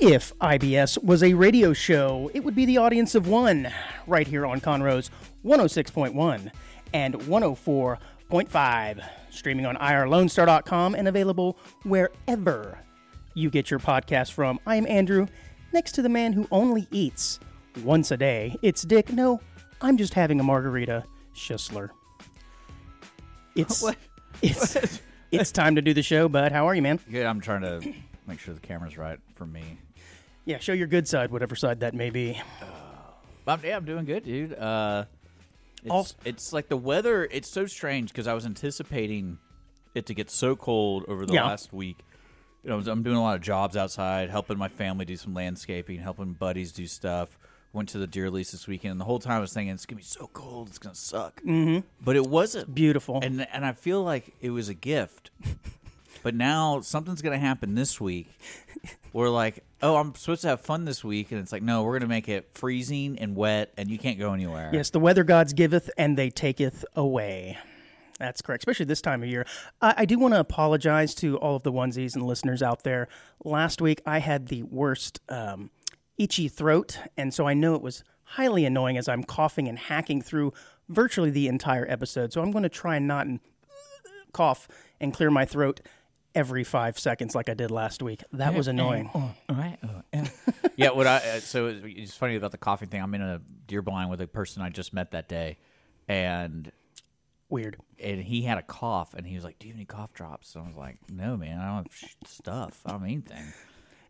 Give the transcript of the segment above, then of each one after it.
If IBS was a radio show, it would be the audience of one, right here on Conroe's 106.1 and 104.5, streaming on irlonestar.com and available wherever you get your podcast from. I am Andrew, next to the man who only eats once a day. It's Dick. No, I'm just having a margarita, Schussler. It's What? it's it's time to do the show, bud. How are you, man? Good. I'm trying to make sure the camera's right for me. Yeah, show your good side, whatever side that may be. I'm, yeah, I'm doing good, dude. Uh, it's, Also- it's like the weather. It's so strange because I was anticipating it to get so cold over the Yeah. last week. You know, I was- I'm doing a lot of jobs outside, helping my family do some landscaping, helping buddies do stuff. Went to the deer lease this weekend, and the whole time I was thinking it's gonna be so cold, it's gonna suck. Mm-hmm. But it wasn't. Beautiful. and and I feel like it was a gift. but now something's gonna happen this week. We're like, oh, I'm supposed to have fun this week, and it's like, no, we're gonna make it freezing and wet, and you can't go anywhere. Yes, the weather gods giveth and they taketh away. That's correct, especially this time of year. I, I do want to apologize to all of the onesies and listeners out there. Last week I had the worst um, itchy throat, and so I know it was highly annoying as I'm coughing and hacking through virtually the entire episode. So I'm going to try and not cough and clear my throat every five seconds like I did last week. That was annoying. Right. yeah. What I uh, so it's- it's funny about the coughing thing. I'm in a deer blind with a person I just met that day, and Weird. and he had a cough, and he was like, "Do you have any cough drops?" And I was like, "No, man, I don't have sh- stuff. I don't have anything."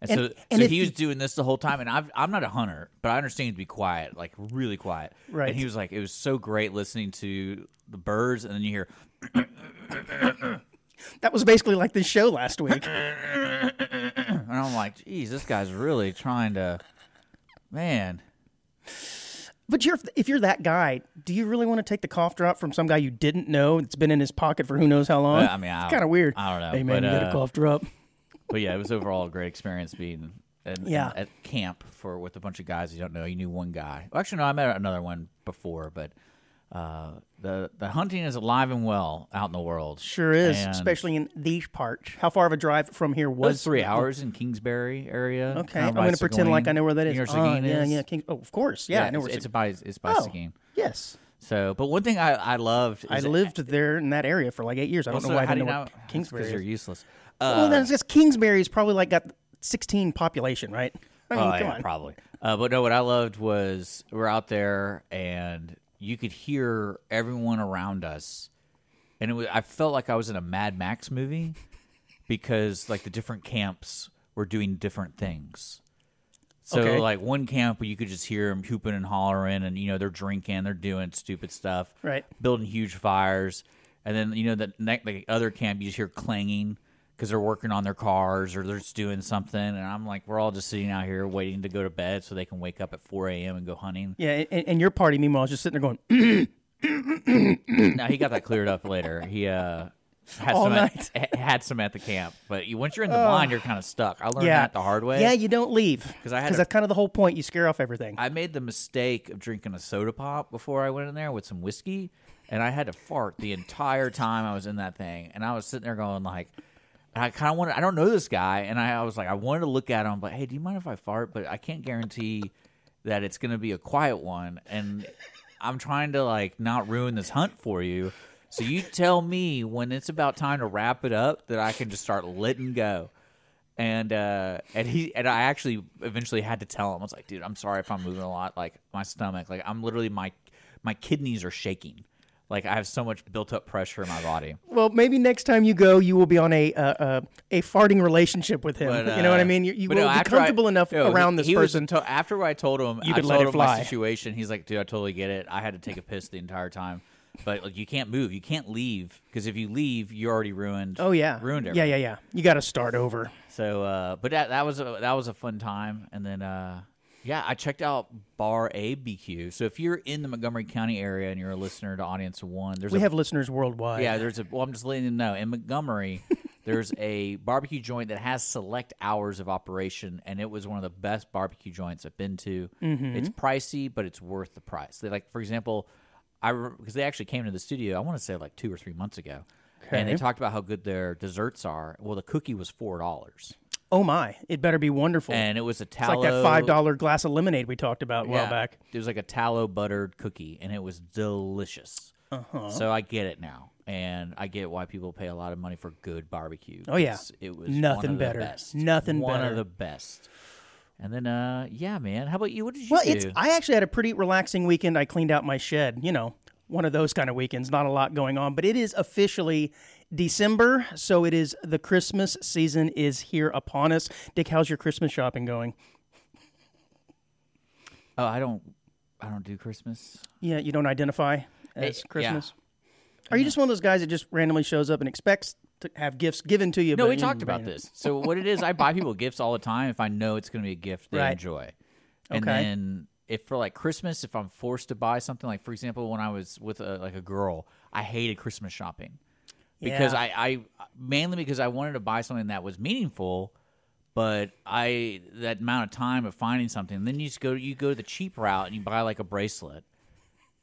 And, And- so, and so if he was doing this the whole time, and I've, I'm not a hunter, but I understand to be quiet, like really quiet. Right. And he was like, it was so great listening to the birds, and then you hear, That was basically like this show last week. and I'm like, geez, this guy's really trying to, man. But you're, if you're that guy, do you really want to take the cough drop from some guy you didn't know that's been in his pocket for who knows how long? Uh, I mean, I it's kind of weird. I don't know, Hey man, but, you got uh, a cough drop. But yeah, it was overall a great experience being in, Yeah. at camp for with a bunch of guys you don't know. You knew one guy. Well, actually, no, I met another one before, but uh, the the hunting is alive and well out in the world. Sure is, And especially in these parts. How far of a drive from here was was three hours in Kingsbury area. Okay, I'm going to pretend like I know where that You is. know where Ah, yeah, is? yeah, King, oh, of course. Yeah, I know it's, where it's Seguin- by it's by Oh, Seguin. Yes, So, but one thing I, I loved is I lived there in that area for like eight years. I don't know why I didn't know know? Kingsbury because you're useless. well, Uh, that's just Kingsbury's probably like got 16 population, right? I mean, oh, come yeah, on. probably. Uh, but no, what I loved was we're out there and you could hear everyone around us, and it was, I felt like I was in a Mad Max movie because like the different camps were doing different things. So Okay. like one camp where you could just hear them hooping and hollering, and you know they're drinking, they're doing stupid stuff, Right. Building huge fires, and then you know the ne- the other camp you just hear clanging because they're working on their cars or they're just doing something, and I'm like, we're all just sitting out here waiting to go to bed so they can wake up at 4 a.m. and go hunting. Yeah, and, and your party, meanwhile, is just sitting there going, now he got that cleared up later. He uh had All some night. At, had some at the camp, but you, once you're in the blind, you're kind of stuck. I learned yeah, that the hard way. Yeah, you don't leave 'Cause I had a- that's kind of the whole point. You scare off everything. I made the mistake of drinking a soda pop before I went in there with some whiskey, and I had to fart the entire time I was in that thing. And I was sitting there going like, I kind of wanted. I don't know this guy, and I, I was like, I wanted to look at him, but hey, do you mind if I fart? But I can't guarantee that it's going to be a quiet one, and I'm trying to like not ruin this hunt for you. So you tell me when it's about time to wrap it up that I can just start letting go and uh and he and I actually eventually had to tell him I was like dude I'm sorry if I'm moving a lot like my stomach like I'm literally my my kidneys are shaking like I have so much built up pressure in my body Well, maybe next time you go, you will be on a uh, uh, a farting relationship with him. But, you know what I uh, mean? You, you will no, be after I- comfortable enough yo, around he- this he was person. to- after I told him You I could let told it him my fly. situation he's like dude I totally get it I had to take a piss the entire time but like you can't move, you can't leave because if you leave, you already ruined. Oh yeah, ruined Yeah, everything. yeah, yeah. You got to start over. So, uh, but that that was a that was a fun time, and then uh, yeah, I checked out Bar A BQ. So if you're in the Montgomery County area and you're a listener to Audience One, there's We a have listeners worldwide. yeah, there's a. Well, I'm just letting you know in Montgomery, there's a barbecue joint that has select hours of operation, and it was one of the best barbecue joints I've been to. Mm-hmm. It's pricey, but it's worth the price. They like, for example, I because they actually came to the studio. I want to say like two or three months ago, and they talked about how good their desserts are. Well, the cookie was four dollars, Oh my, it better be wonderful. and it was a tallow. it's like that five dollar glass of lemonade we talked about a while Yeah, back. It was like a tallow buttered cookie, and it was delicious. Uh-huh. So I get it now, and I get why people pay a lot of money for good barbecue. Oh, yeah. It's- it was Nothing one of the better. best. Nothing one better. of the best. And then, uh, yeah, man. How about you? What did you Well, do? it's I actually had a pretty relaxing weekend. I cleaned out my shed. You know, one of those kind of weekends. Not a lot going on, but it is officially December, so it is the Christmas season is here upon us. Dick, how's your Christmas shopping going? oh, I don't, I don't do Christmas. Yeah, you don't identify as Eh, Christmas. Are you just one of those guys that just randomly shows up and expects to have gifts given to you? No, we talked about this. So what it is, I buy people gifts all the time if I know it's going to be a gift they Right. enjoy. And Okay. then if for like Christmas, if I'm forced to buy something, like for example, when I was with a, like a girl, I hated Christmas shopping because Yeah. I, I mainly because I wanted to buy something that was meaningful. But I that amount of time of finding something, then you just go you go the cheap route and you buy like a bracelet,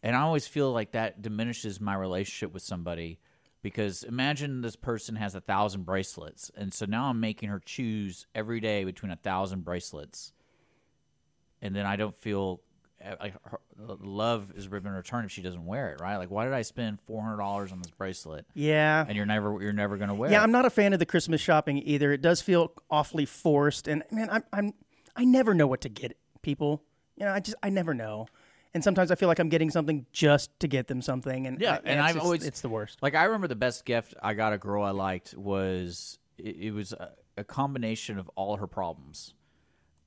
and I always feel like that diminishes my relationship with somebody because imagine this person has a thousand bracelets, and so now I'm making her choose every day between a thousand bracelets, and then I don't feel like her, love is in return if she doesn't wear it, right? Like, why did I spend four hundred dollars on this bracelet, Yeah. and you're never you're never gonna wear Yeah, it? I'm not a fan of the Christmas shopping either. It does feel awfully forced, and man, I'm I'm I never know what to get people. You know, I just I never know, and sometimes I feel like I'm getting something just to get them something, and Yeah, I- and it's I've always- it's the worst. Like I remember the best gift I got a girl I liked was it, it was a, a combination of all her problems.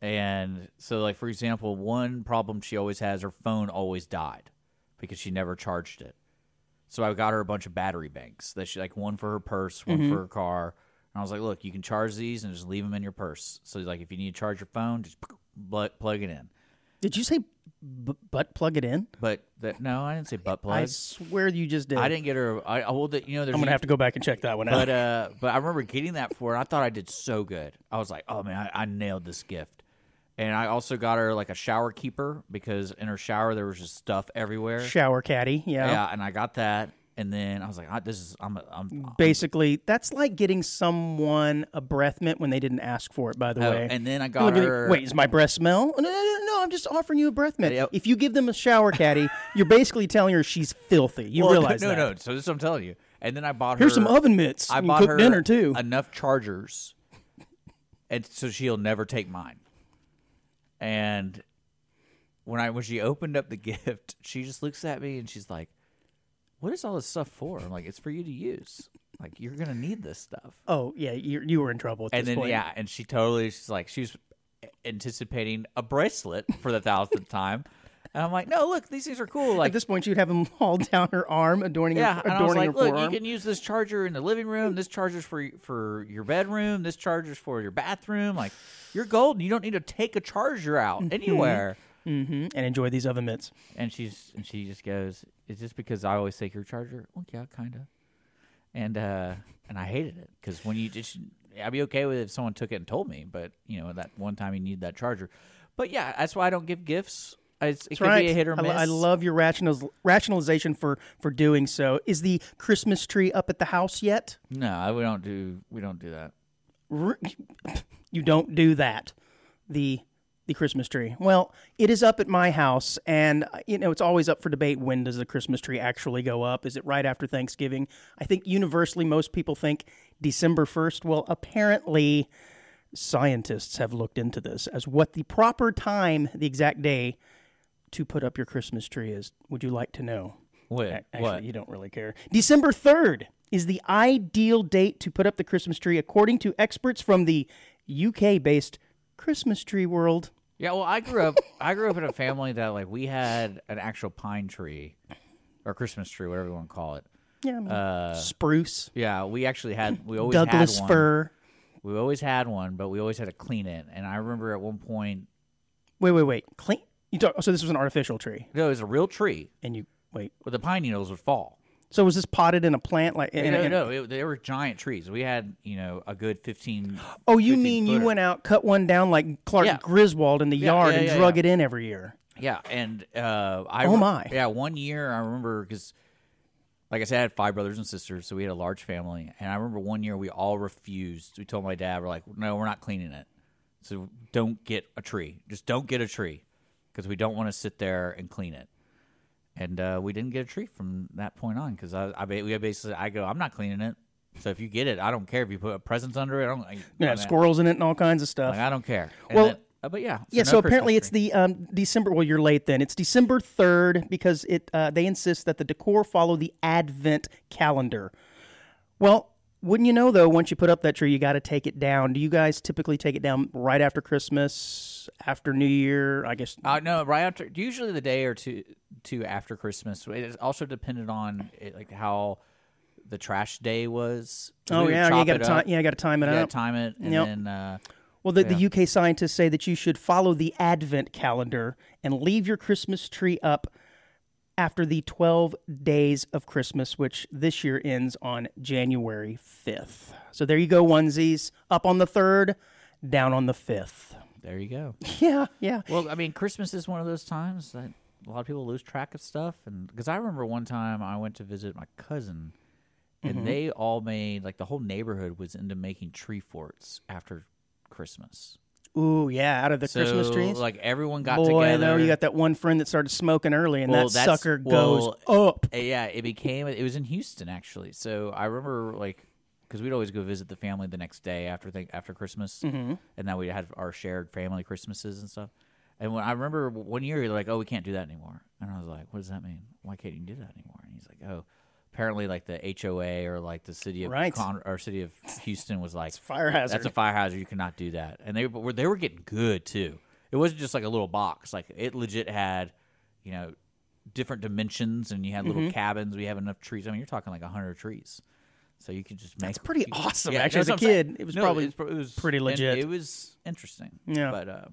And so like for example, one problem she always has her phone always died because she never charged it. So I got her a bunch of battery banks that she like one for her purse, one Mm-hmm. for her car. And I was like, "Look, you can charge these and just leave them in your purse. So like if you need to charge your phone, just pl- plug it in." Did you say b- butt plug it in? But that no, I didn't say butt plug. I swear you just did. I, didn't get her. I, I well, the, you know, there's I'm gonna have to go back and check that one out. But uh, but I remember getting that for her. And I thought I did so good. I was like, oh man, I, I nailed this gift. And I also got her like a shower keeper because in her shower there was just stuff everywhere. Shower caddy, yeah. yeah, and I got that. And then I was like, ah, this is I'm I'm. Basically, that's like getting someone a breath mint when they didn't ask for it. By the Oh, way, and then I got at- her. Wait, does my breath smell? No, no, no, no. I'm just offering you a breath mint. Yep. If you give them a shower caddy, you're basically telling her she's filthy. You Well, realize no, that? no. So this is what I'm telling you. And then I bought her. Here's some oven mitts. I bought her dinner too. enough chargers, and so she'll never take mine. And when I when she opened up the gift, she just looks at me and she's like, "What is all this stuff for?" I'm like, "It's for you to use. Like you're gonna need this stuff." oh yeah, you you were in trouble at And this then point. yeah, and she totally she's like she was anticipating a bracelet for the thousandth time. And I'm like, no, look, these things are cool. Like At this point, you'd have them haul down her arm, adorning Yeah, her, and I was like, her look, forearm. you can use this charger in the living room. This charger's for for your bedroom. This charger's for your bathroom. Like, you're golden. You don't need to take a charger out anywhere. hmm and enjoy these oven mitts. And she's and she just goes, "Is this because I always take your charger?" Well, yeah, kind of. And uh, and I hated it because when you just, I'd be okay with it if someone took it and told me, but you know that one time you need that charger. But yeah, that's why I don't give gifts. It's, it That's could right. be a hit or I, miss. lo- I love your rationaliz- rationalization for for doing so. Is the Christmas tree up at the house yet? No, I- we don't do we don't do that. R- you don't do that. The the Christmas tree. Well, it is up at my house, and uh, you know it's always up for debate. When does the Christmas tree actually go up? Is it right after Thanksgiving? I think universally most people think December first. Well, apparently, scientists have looked into this as what the proper time, the exact day, to put up your Christmas tree is. Would you like to know? What? Actually, what? you don't really care. December 3rd is the ideal date to put up the Christmas tree, according to experts from the UK based Christmas tree world. Yeah, well, I grew up. I grew up in a family that like we had an actual pine tree, or Christmas tree, whatever you want to call it. Yeah, I mean, Uh, spruce, yeah, we actually had we always Douglas had one. fir. We always had one, but we always had to clean it. And I remember at one point, Wait, wait, wait. Clean. You talk, so this was an artificial tree, no, it was a real tree, and you wait. but the pine needles would fall. So was this potted in a plant like? In, no, in- no, it, they were giant trees. We had you know a good fifteen. Oh, you 15 mean you footer. went out, cut one down like Clark Yeah. Griswold in the yard, yeah, and yeah, drug yeah. it in every year? Yeah, and uh, I Oh, my. yeah one year I remember because like I said I had five brothers and sisters, so we had a large family, and I remember one year we all refused. We told my dad we're like, no, we're not cleaning it, so don't get a tree, just don't get a tree because we don't want to sit there and clean it. And uh, we didn't get a tree from that point on because I, I we basically I go I'm not cleaning it. So if you get it, I don't care if you put presents under it. I don't. I, Yeah, I- squirrels in it and all kinds of stuff. Like, I don't care. And Well, then- uh, but yeah, yeah, no so apparently tree. it's the um, December. Well, you're late then. It's December third because it. Uh, they insist that the decor follow the Advent calendar. Well, wouldn't you know though? Once you put up that tree, you got to take it down. Do you guys typically take it down right after Christmas, after New Year? I guess. Uh, no, right after usually the day or two two after Christmas. It is also depended on it, like how the trash day was. oh We yeah, you got to time. Yeah, you got to time it You up. time it, and Yep. then uh, Well, the, the UK scientists say that you should follow the Advent calendar and leave your Christmas tree up after the 12 days of Christmas, which this year ends on January 5th. So there you go, onesies. Up on the 3rd, down on the 5th. there you go. Yeah, yeah. Well, I mean, Christmas is one of those times that a lot of people lose track of stuff, and because I remember one time I went to visit my cousin, and Mm-hmm. they all made like the whole neighborhood was into making tree forts after Christmas. Ooh, yeah, out of the So, Christmas trees. like everyone got together. Boy, together. though, you got that one friend that started smoking early, and Well, that sucker well, goes up. Uh, yeah, it became. It was in Houston actually. So I remember like because we'd always go visit the family the next day after th- after Christmas, mm-hmm. and then we had our shared family Christmases and stuff. And when I remember one year, they're like, "Oh, we can't do that anymore," and I was like, "What does that mean? Why can't you do that anymore?" And he's like, "Oh." Apparently, like the HOA or like the city of Right. Con- or city of Houston was like, Fire hazard. that's a fire hazard. You cannot do that. And they were they were getting good too. It wasn't just like a little box. Like it legit had, you know, different dimensions, and you had Mm-hmm. little cabins. We have enough trees. I mean, you're talking like hundred trees, so you could just make. That's pretty awesome, Yeah, actually, as a kid. It was probably it's was pretty and legit. It was interesting. Yeah. but uh,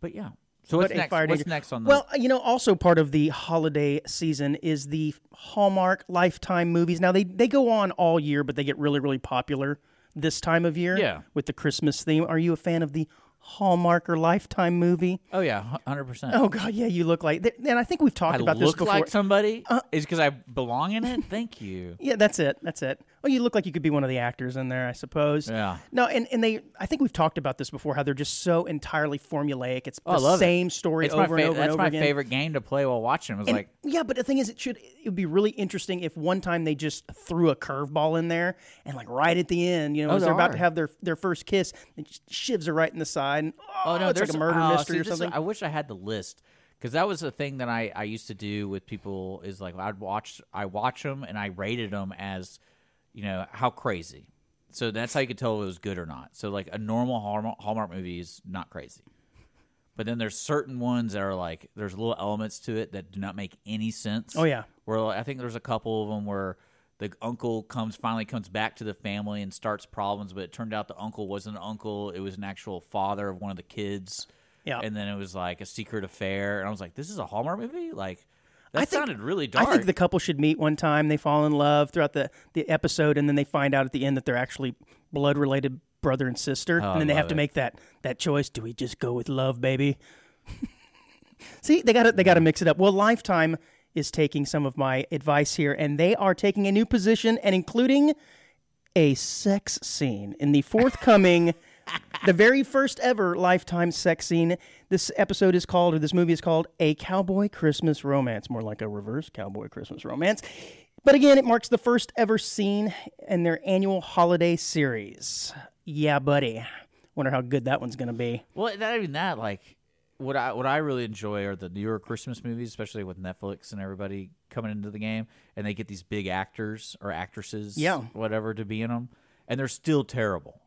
but yeah. So what's next? What's danger- next on the? Well, you know, also part of the holiday season is the Hallmark Lifetime movies. Now they they go on all year, but they get really really popular this time of year. Yeah. with the Christmas theme. Are you a fan of the Hallmark or Lifetime movie? oh yeah, hundred percent. Oh God, yeah, you look like. And I think we've talked I about this look before. Uh, like somebody is because I belong in it. Thank you. Yeah, that's it. That's it. Well, you look like you could be one of the actors in there, I suppose. Yeah. No, and, and they, I think we've talked about this before, how they're just so entirely formulaic. It's the Oh, I love it. same story It's over my and over and over That's my again. favorite game to play while watching. It was And- like yeah, but the thing is, it should it would be really interesting if one time they just threw a curveball in there and like right at the end, you know, Oh, as they're about to have their their first kiss, it just shivs her right in the side. And, oh, Oh no, it's there's like a murder oh, mystery see, or is- something. I wish I had the list because that was the thing that I, I used to do with people is like I'd watch I watch them and I rated them as you know how crazy. So that's how you could tell if it was good or not. So like a normal Hallmark, Hallmark movie is not crazy, but then there's certain ones that are like there's little elements to it that do not make any sense. Oh, yeah. where like, I think there's a couple of them where the uncle comes finally comes back to the family and starts problems, but it turned out the uncle wasn't an uncle; it was an actual father of one of the kids. Yeah. and then it was like a secret affair, and I was like, "This is a Hallmark movie." Like that I think- sounded really I think the couple should meet one time. They fall in love throughout the, the episode, and then they find out at the end that they're actually blood related brother and sister. Oh, and then they have love to make that that choice. Do we just go with love, baby? See, they got to they got to mix it up. Well, Lifetime is taking some of my advice here, and they are taking a new position and including a sex scene in the forthcoming. the very first ever lifetime sex scene. This episode is called, or this movie is called, A Cowboy Christmas Romance, more like a reverse cowboy Christmas romance. But again, it marks the first ever scene in their annual holiday series. Yeah, buddy. Wonder how good that one's going to be. well, not even that. Like what I what I really enjoy are the newer Christmas movies, especially with Netflix and everybody coming into the game, and they get these big actors or actresses, Yeah. whatever, to be in them, and they're still terrible.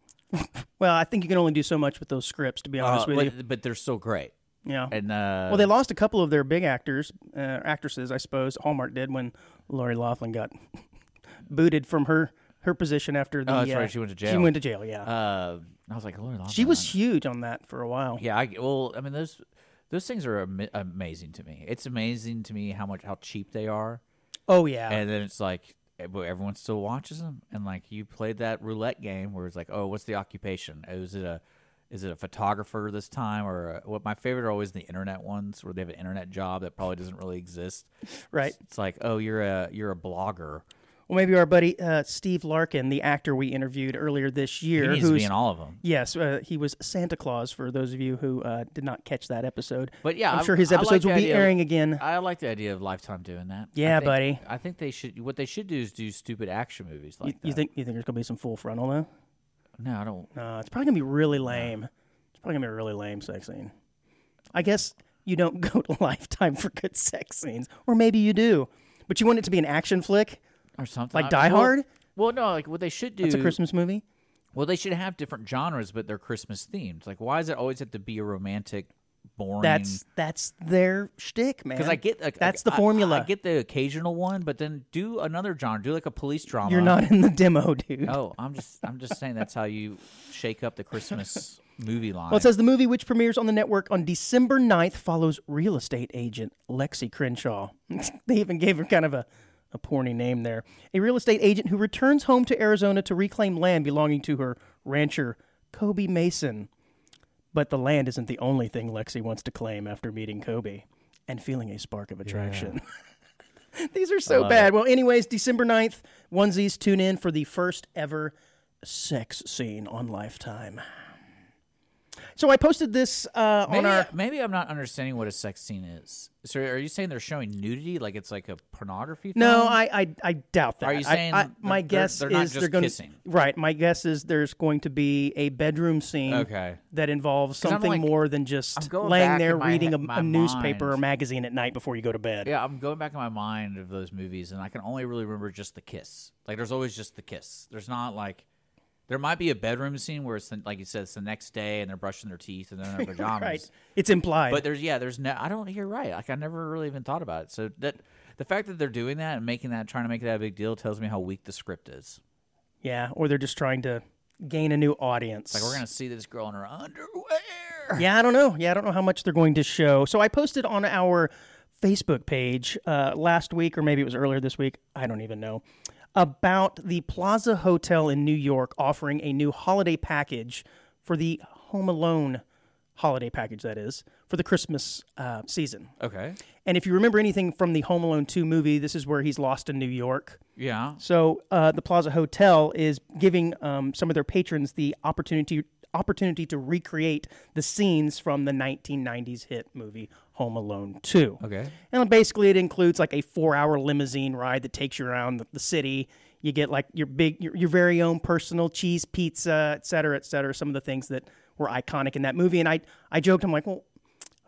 Well, I think you can only do so much with those scripts, to be honest Uh, with you. but, but they're still great. Yeah. And uh, well, they lost a couple of their big actors, uh, actresses, I suppose. Hallmark did when Lori Laughlin got booted from her her position after the. Oh, that's uh, right, she went to jail. She went to jail. Yeah. uh, I was like, Lord, she was huge on that for a while. Yeah, I, well, I mean those those things are ama- amazing to me. It's amazing to me how much how cheap they are, Oh yeah. and then it's like but everyone still watches them. And like you played that roulette game where it's like, oh, what's the occupation? Oh, is it a is it a photographer this time, or a, what? My favorite are always the internet ones where they have an internet job that probably doesn't really exist. right. It's like, oh, you're a you're a blogger. Well, maybe our buddy uh, Steve Larkin, the actor we interviewed earlier this He year, be who's in all of them. yes, uh, he was Santa Claus. For those of you who uh, did not catch that episode, But yeah, I'm I- sure his I like episodes will be idea of- airing again. I like the idea of Lifetime doing that. Yeah, I think- buddy. I think they should. What they should do is do stupid action movies like you, that. you think you think there's gonna be some full frontal though? No, I don't. No, it's probably gonna be really lame. It's probably gonna be a really lame sex scene. I guess you don't go to Lifetime for good sex scenes, or maybe you do, but you want it to be an action flick, or something like Die well- Hard. Well, no, like what they should do. It's a Christmas movie. Well, they should have different genres, but they're Christmas themed. Like, why does it always have to be a romantic, boring? That's that's their shtick, man. because I get like, that's the formula. I, I get the occasional one, but then do another genre. Do like a police drama. You're not in the demo, dude. Oh, I'm just I'm just saying that's how you shake up the Christmas movie line. Well, it says the movie, which premieres on the network on December 9th, follows real estate agent Lexi Crenshaw. they even gave her kind of a, a porny name there. A real estate agent who returns home to Arizona to reclaim land belonging to her rancher, Kobe Mason. But the land isn't the only thing Lexi wants to claim after meeting Kobe and feeling a spark of attraction. These are so bad. Well, anyways, December 9th, onesies, tune in for the first ever sex scene on Lifetime. So I posted this uh, on maybe, our. maybe I'm not understanding what a sex scene is. So, are you saying they're showing nudity, like it's like a pornography? No. I, I I doubt that. Are you saying I, they're- my they're- guess they're not is they're going kissing? right? My guess is there's going to be a bedroom scene Okay. that involves something like- more than just laying there in my reading a, a newspaper or magazine at night before you go to bed. Yeah, I'm going back in my mind of those movies, and I can only really remember just the kiss. Like, there's always just the kiss. There's not like there might be a bedroom scene where it's the, like you said, it's the next day and they're brushing their teeth and they're in their pajamas. Right. It's implied. But there's yeah, there's no. I don't. You're right. Like I never really even thought about it. So that the fact that they're doing that and making that, trying to make that a big deal, tells me how weak the script is. yeah, or they're just trying to gain a new audience. Like we're gonna see this girl in her underwear. Yeah, I don't know. Yeah, I don't know how much they're going to show. So I posted on our Facebook page uh, last week, or maybe it was earlier this week. I don't even know. About the Plaza Hotel in New York offering a new holiday package for the Home Alone holiday package, that is, for the Christmas uh, season. Okay. And if you remember anything from the Home Alone 2 movie, this is where he's lost in New York. Yeah. So uh, the Plaza Hotel is giving um, some of their patrons the opportunity opportunity to recreate the scenes from the 1990s hit movie Home Alone 2. Okay. And basically, it includes like a four-hour limousine ride that takes you around the, the city. You get like your big, your, your very own personal cheese pizza, et cetera, et cetera. Some of the things that were iconic in that movie. And I, I joked, I'm like, well,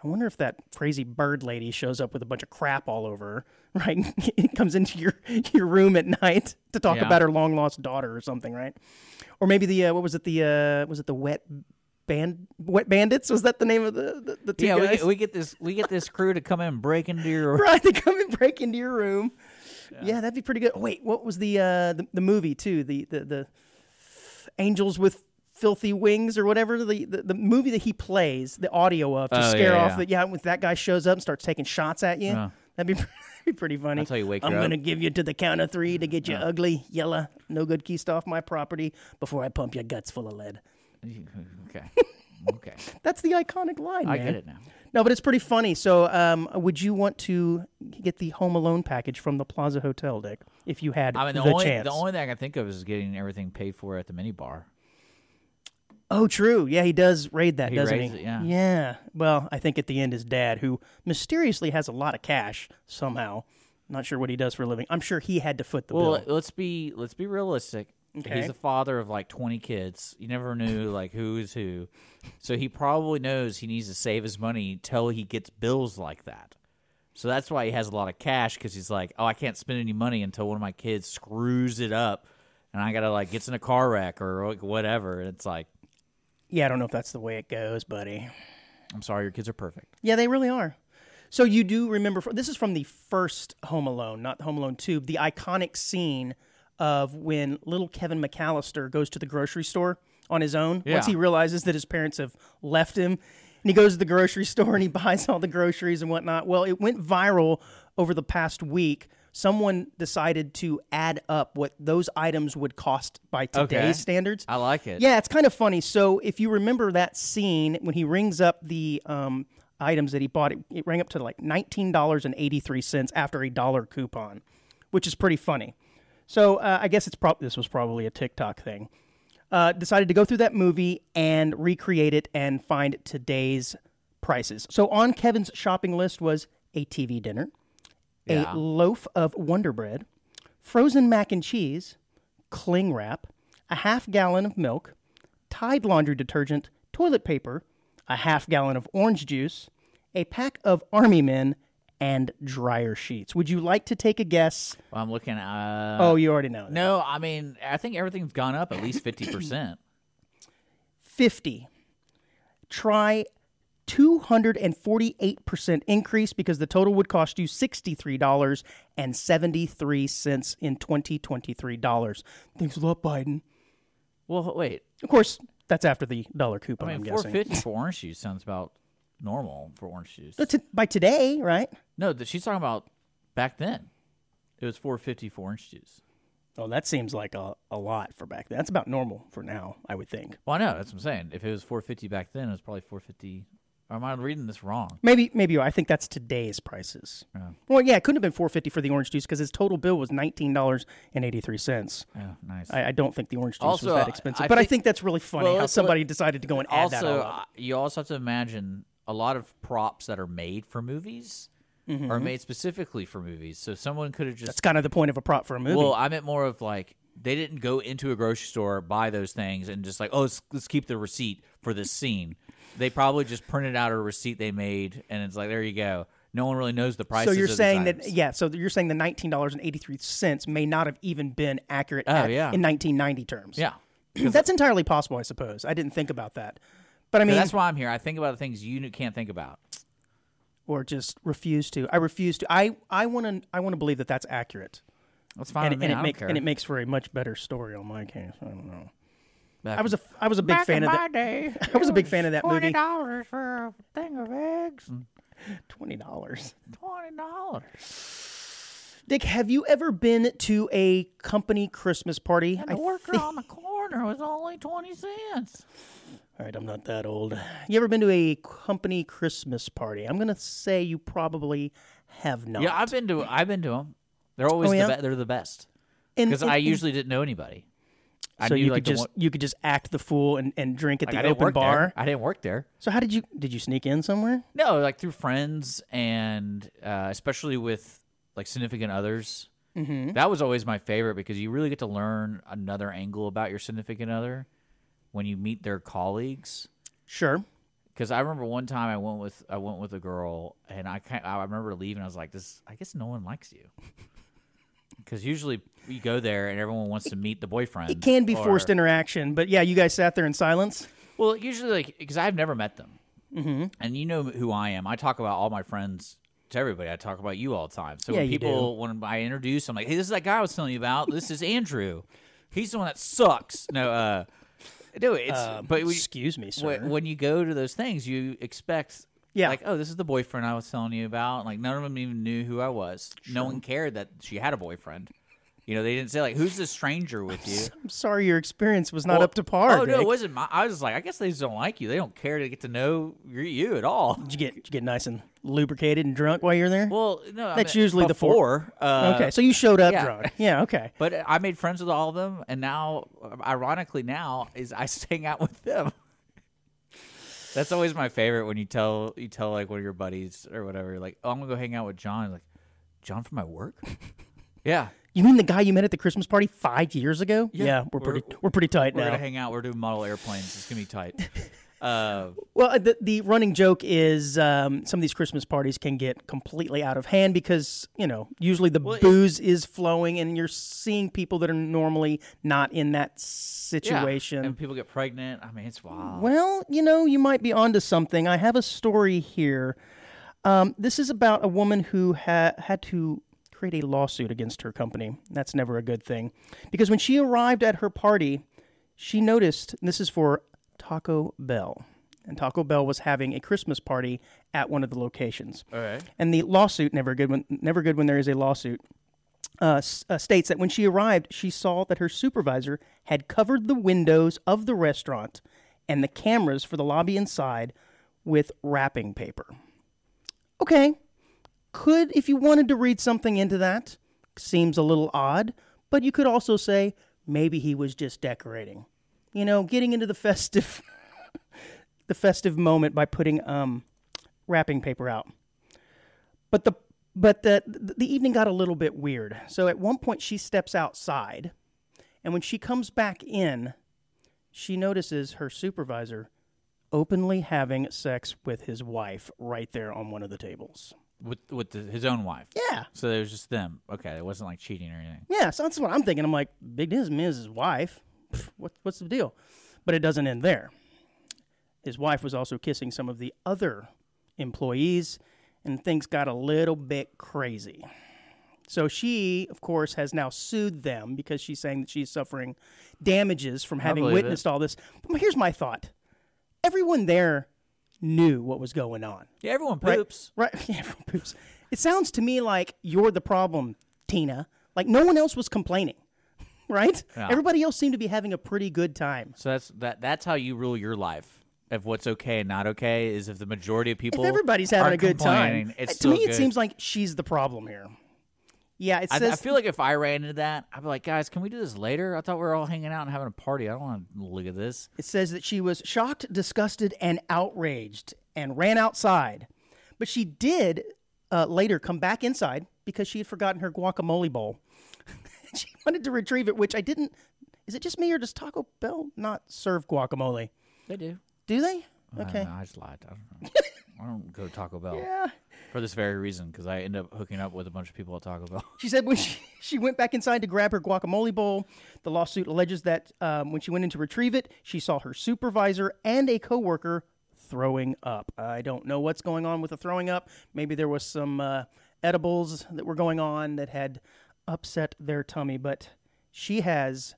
I wonder if that crazy bird lady shows up with a bunch of crap all over her, right? it comes into your your room at night to talk Yeah. about her long lost daughter or something, right? Or maybe the uh, what was it the uh, was it the wet band wet bandits? Was that the name of the the, the two Yeah, we guys? get, we get this we get this crew to come in and break into your right, they come and break into your room. Yeah, that'd be pretty good. Wait, what was the uh, the, the movie too? The, the the angels with filthy wings or whatever the, the the movie that he plays the audio of to Oh, scare yeah, off yeah. that yeah, if that guy shows up and starts taking shots at you. Yeah. That'd be, be pretty funny. That's how you wake I'm her up. gonna give you to the count of three to get you ugly, yellow, no good keyed off my property before I pump your guts full of lead. Okay. Okay. That's the iconic line. I man. get it now. No, but it's pretty funny. So, um, would you want to get the Home Alone package from the Plaza Hotel, Dick, if you had I mean, the, the only chance? the only thing I can think of is getting everything paid for at the minibar. Oh, true. Yeah, he does raid that, He doesn't raids he? it, yeah. Yeah. Well, I think at the end, his dad, who mysteriously has a lot of cash somehow, not sure what he does for a living. I'm sure he had to foot the Well, bill. let's be let's be realistic. Okay. He's the father of like twenty kids. You never knew like who is who, so he probably knows he needs to save his money till he gets bills like that. So that's why he has a lot of cash because he's like, oh, I can't spend any money until one of my kids screws it up, and I gotta like gets in a car wreck or like, whatever. And it's like, Yeah, I don't know if that's the way it goes, buddy. I'm sorry, your kids are perfect. Yeah, they really are. So you do remember? This is from the first Home Alone, not Home Alone Two. The iconic scene of when little Kevin McCallister goes to the grocery store on his own once he realizes that his parents have left him, and he goes to the grocery store and he buys all the groceries and whatnot. Well, it went viral over the past week. Someone decided to add up what those items would cost by today's Okay. standards. I like it. Yeah, it's kind of funny. So if you remember that scene when he rings up the um, items that he bought, it, it rang up to like nineteen dollars and eighty three cents after a dollar coupon, which is pretty funny. So uh, I guess it's prob- this was probably a TikTok thing. Uh, decided to go through that movie and recreate it and find today's prices. So on Kevin's shopping list was a TV dinner, Yeah. a loaf of Wonder Bread, frozen mac and cheese, cling wrap, a half gallon of milk, Tide laundry detergent, toilet paper, a half gallon of orange juice, a pack of Army Men, and dryer sheets. Would you like to take a guess? Well, I'm looking at. oh, you already know. that. no, I mean, I think everything's gone up at least 50%. 50. Try 248% increase because the total would cost you $63.73 in 2023 dollars. Thanks a lot, Biden. well, wait. Of course, that's after the dollar coupon, I mean, guessing. 450 for orange juice sounds about normal for orange juice. But to- by today, right? No, that she's talking about back then. It was 450 for orange juice. Oh, that seems like a, a lot for back then. That's about normal for now, I would think. Well, I know that's what I'm saying. If it was 450 back then, it was probably 450. Or am I reading this wrong? Maybe, maybe I think that's today's prices. Well, yeah, it couldn't have been four fifty for the orange juice because his total bill was nineteen dollars and eighty three cents. Yeah, nice. I, I don't think the orange juice Also, was that expensive, I but I think- think that's really funny Well, how let's- somebody decided to go and add that also, uh, you also have to imagine a lot of props that are made for movies are made specifically for movies. So someone could have just That's kind of the point of a prop for a movie. Well, I meant more of like they didn't go into a grocery store, buy those things, and just like, oh, let's, let's keep the receipt for this scene. They probably just printed out a receipt they made, and it's like, there you go. No one really knows the price. so you're saying that yeah, so you're saying the nineteen dollars and eighty three cents may not have even been accurate Oh, at- yeah. in nineteen ninety terms. yeah. that's entirely possible, I suppose. I didn't think about that, but I mean, that's why I'm here. I think about the things you can't think about. or just refuse to. I refuse to. I I want to. I want to believe that that's accurate, That's fine and, and it and it makes for a much better story on my case. I don't know. Back I was a I was a big fan of that. day, I was a big fan of that movie. Twenty dollars for a thing of eggs. Mm. Twenty dollars. Twenty dollars. Dick, have you ever been to a company Christmas party? I The worker on the corner was only twenty cents. All right, I'm not that old. You ever been to a company Christmas party? I'm gonna say you probably have not. Yeah, I've been to. I've been to them. They're oh, always Oh, the yeah? be- they're the best because and- I and- usually didn't know anybody. I so knew you like could the just one- you could just act the fool and, and drink at like, the I didn't open work bar. there. I didn't work there. So how did you did you sneak in somewhere? No, like through friends and uh, especially with like significant others. Mm-hmm. That was always my favorite because you really get to learn another angle about your significant other when you meet their colleagues. Sure. Because I remember one time I went with I went with a girl and I kind I remember leaving. I was like, "This I guess no one likes you." Because usually you go there and everyone wants to meet the boyfriend. It can be or- forced interaction, but yeah, you guys sat there in silence. Well, usually like because I've never met them, mm-hmm. and you know who I am. I talk about all my friends to everybody. I talk about you all the time. So Yeah, when you people when I introduce, I'm like, "Hey, this is that guy I was telling you about. This is Andrew. He's the one that sucks." No, uh, no, it's Um, but we, excuse me, sir. when, when you go to those things, you expect. Yeah. Like, oh, this is the boyfriend I was telling you about. Like, none of them even knew who I was. No one cared that she had a boyfriend. You know, they didn't say like, "Who's this stranger with you?" I'm sorry your experience was not Well, up to par. Oh no, it wasn't. My, I was like, I guess they just don't like you. They don't care to get to know you, you at all. Did you get did you get nice and lubricated and drunk while you're there? Well, no, I That's mean, usually the four- Uh, okay, so you showed up yeah. drunk. Yeah, okay. but I made friends with all of them, and now, ironically, now is I hang out with them. That's always my favorite when you tell you tell like one of your buddies or whatever, like, oh, I'm gonna go hang out with John. Like, John from my work. yeah, You mean the guy you met at the Christmas party five years ago? Yeah, we're, we're- pretty we're pretty tight we're now. gonna hang out. We're doing model airplanes. It's gonna be tight. Uh, Well, the, the running joke is um, some of these Christmas parties can get completely out of hand because, you know, usually the Well, booze is flowing and you're seeing people that are normally not in that yeah, situation. and people get pregnant. I mean, it's wild. Well, you know, you might be onto something. I have a story here. Um, this is about a woman who ha- had to create a lawsuit against her company. That's never a good thing. Because when she arrived at her party, she noticed, and this is for Taco Bell. And Taco Bell was having a Christmas party at one of the locations. All right. And the lawsuit, never good when, never good when there is a lawsuit, uh, s- uh, states that when she arrived, she saw that her supervisor had covered the windows of the restaurant and the cameras for the lobby inside with wrapping paper. Okay, could, if you wanted to read something into that, seems a little odd, but you could also say maybe he was just decorating. You know, getting into the festive, the festive moment by putting um, wrapping paper out. But the but the the evening got a little bit weird. So at one point she steps outside, and when she comes back in, she notices her supervisor openly having sex with his wife right there on one of the tables. With with the, his own wife. Yeah. So it was just them. Okay, it wasn't like cheating or anything. Yeah, so that's what I'm thinking. I'm like, big news is his wife. What, what's the deal? But it doesn't end there. His wife was also kissing some of the other employees, and things got a little bit crazy. So she, of course, has now sued them because she's saying that she's suffering damages from having believe it. witnessed all this. But here's my thought everyone there knew what was going on. Yeah, everyone Right. Right. Yeah, everyone poops. It sounds to me like you're the problem, Tina. Like no one else was complaining. Right? Yeah. Everybody else seemed to be having a pretty good time. So that's that. That's how you rule your life. Of what's okay and not okay is if the majority of people If everybody's having a good time, It's uh, to me it seems like she's the problem here. Yeah, it I, says I feel like if I ran into that, I'd be like, guys, can we do this later? I thought we were all hanging out and having a party. I don't want to look at this. It says that she was shocked, disgusted, and outraged and ran outside. But she did uh, later come back inside because she had forgotten her guacamole bowl. she wanted to retrieve it, which I didn't. Is it just me or does Taco Bell not serve guacamole? They do. Do they? I don't Okay. know, I just lied. I don't know. I don't go to Taco Bell Yeah. for this very reason because I end up hooking up with a bunch of people at Taco Bell. She said when she, she went back inside to grab her guacamole bowl, the lawsuit alleges that um, when she went in to retrieve it, she saw her supervisor and a coworker throwing up. I don't know what's going on with the throwing up. Maybe there was some uh, edibles that were going on that had upset their tummy, but she has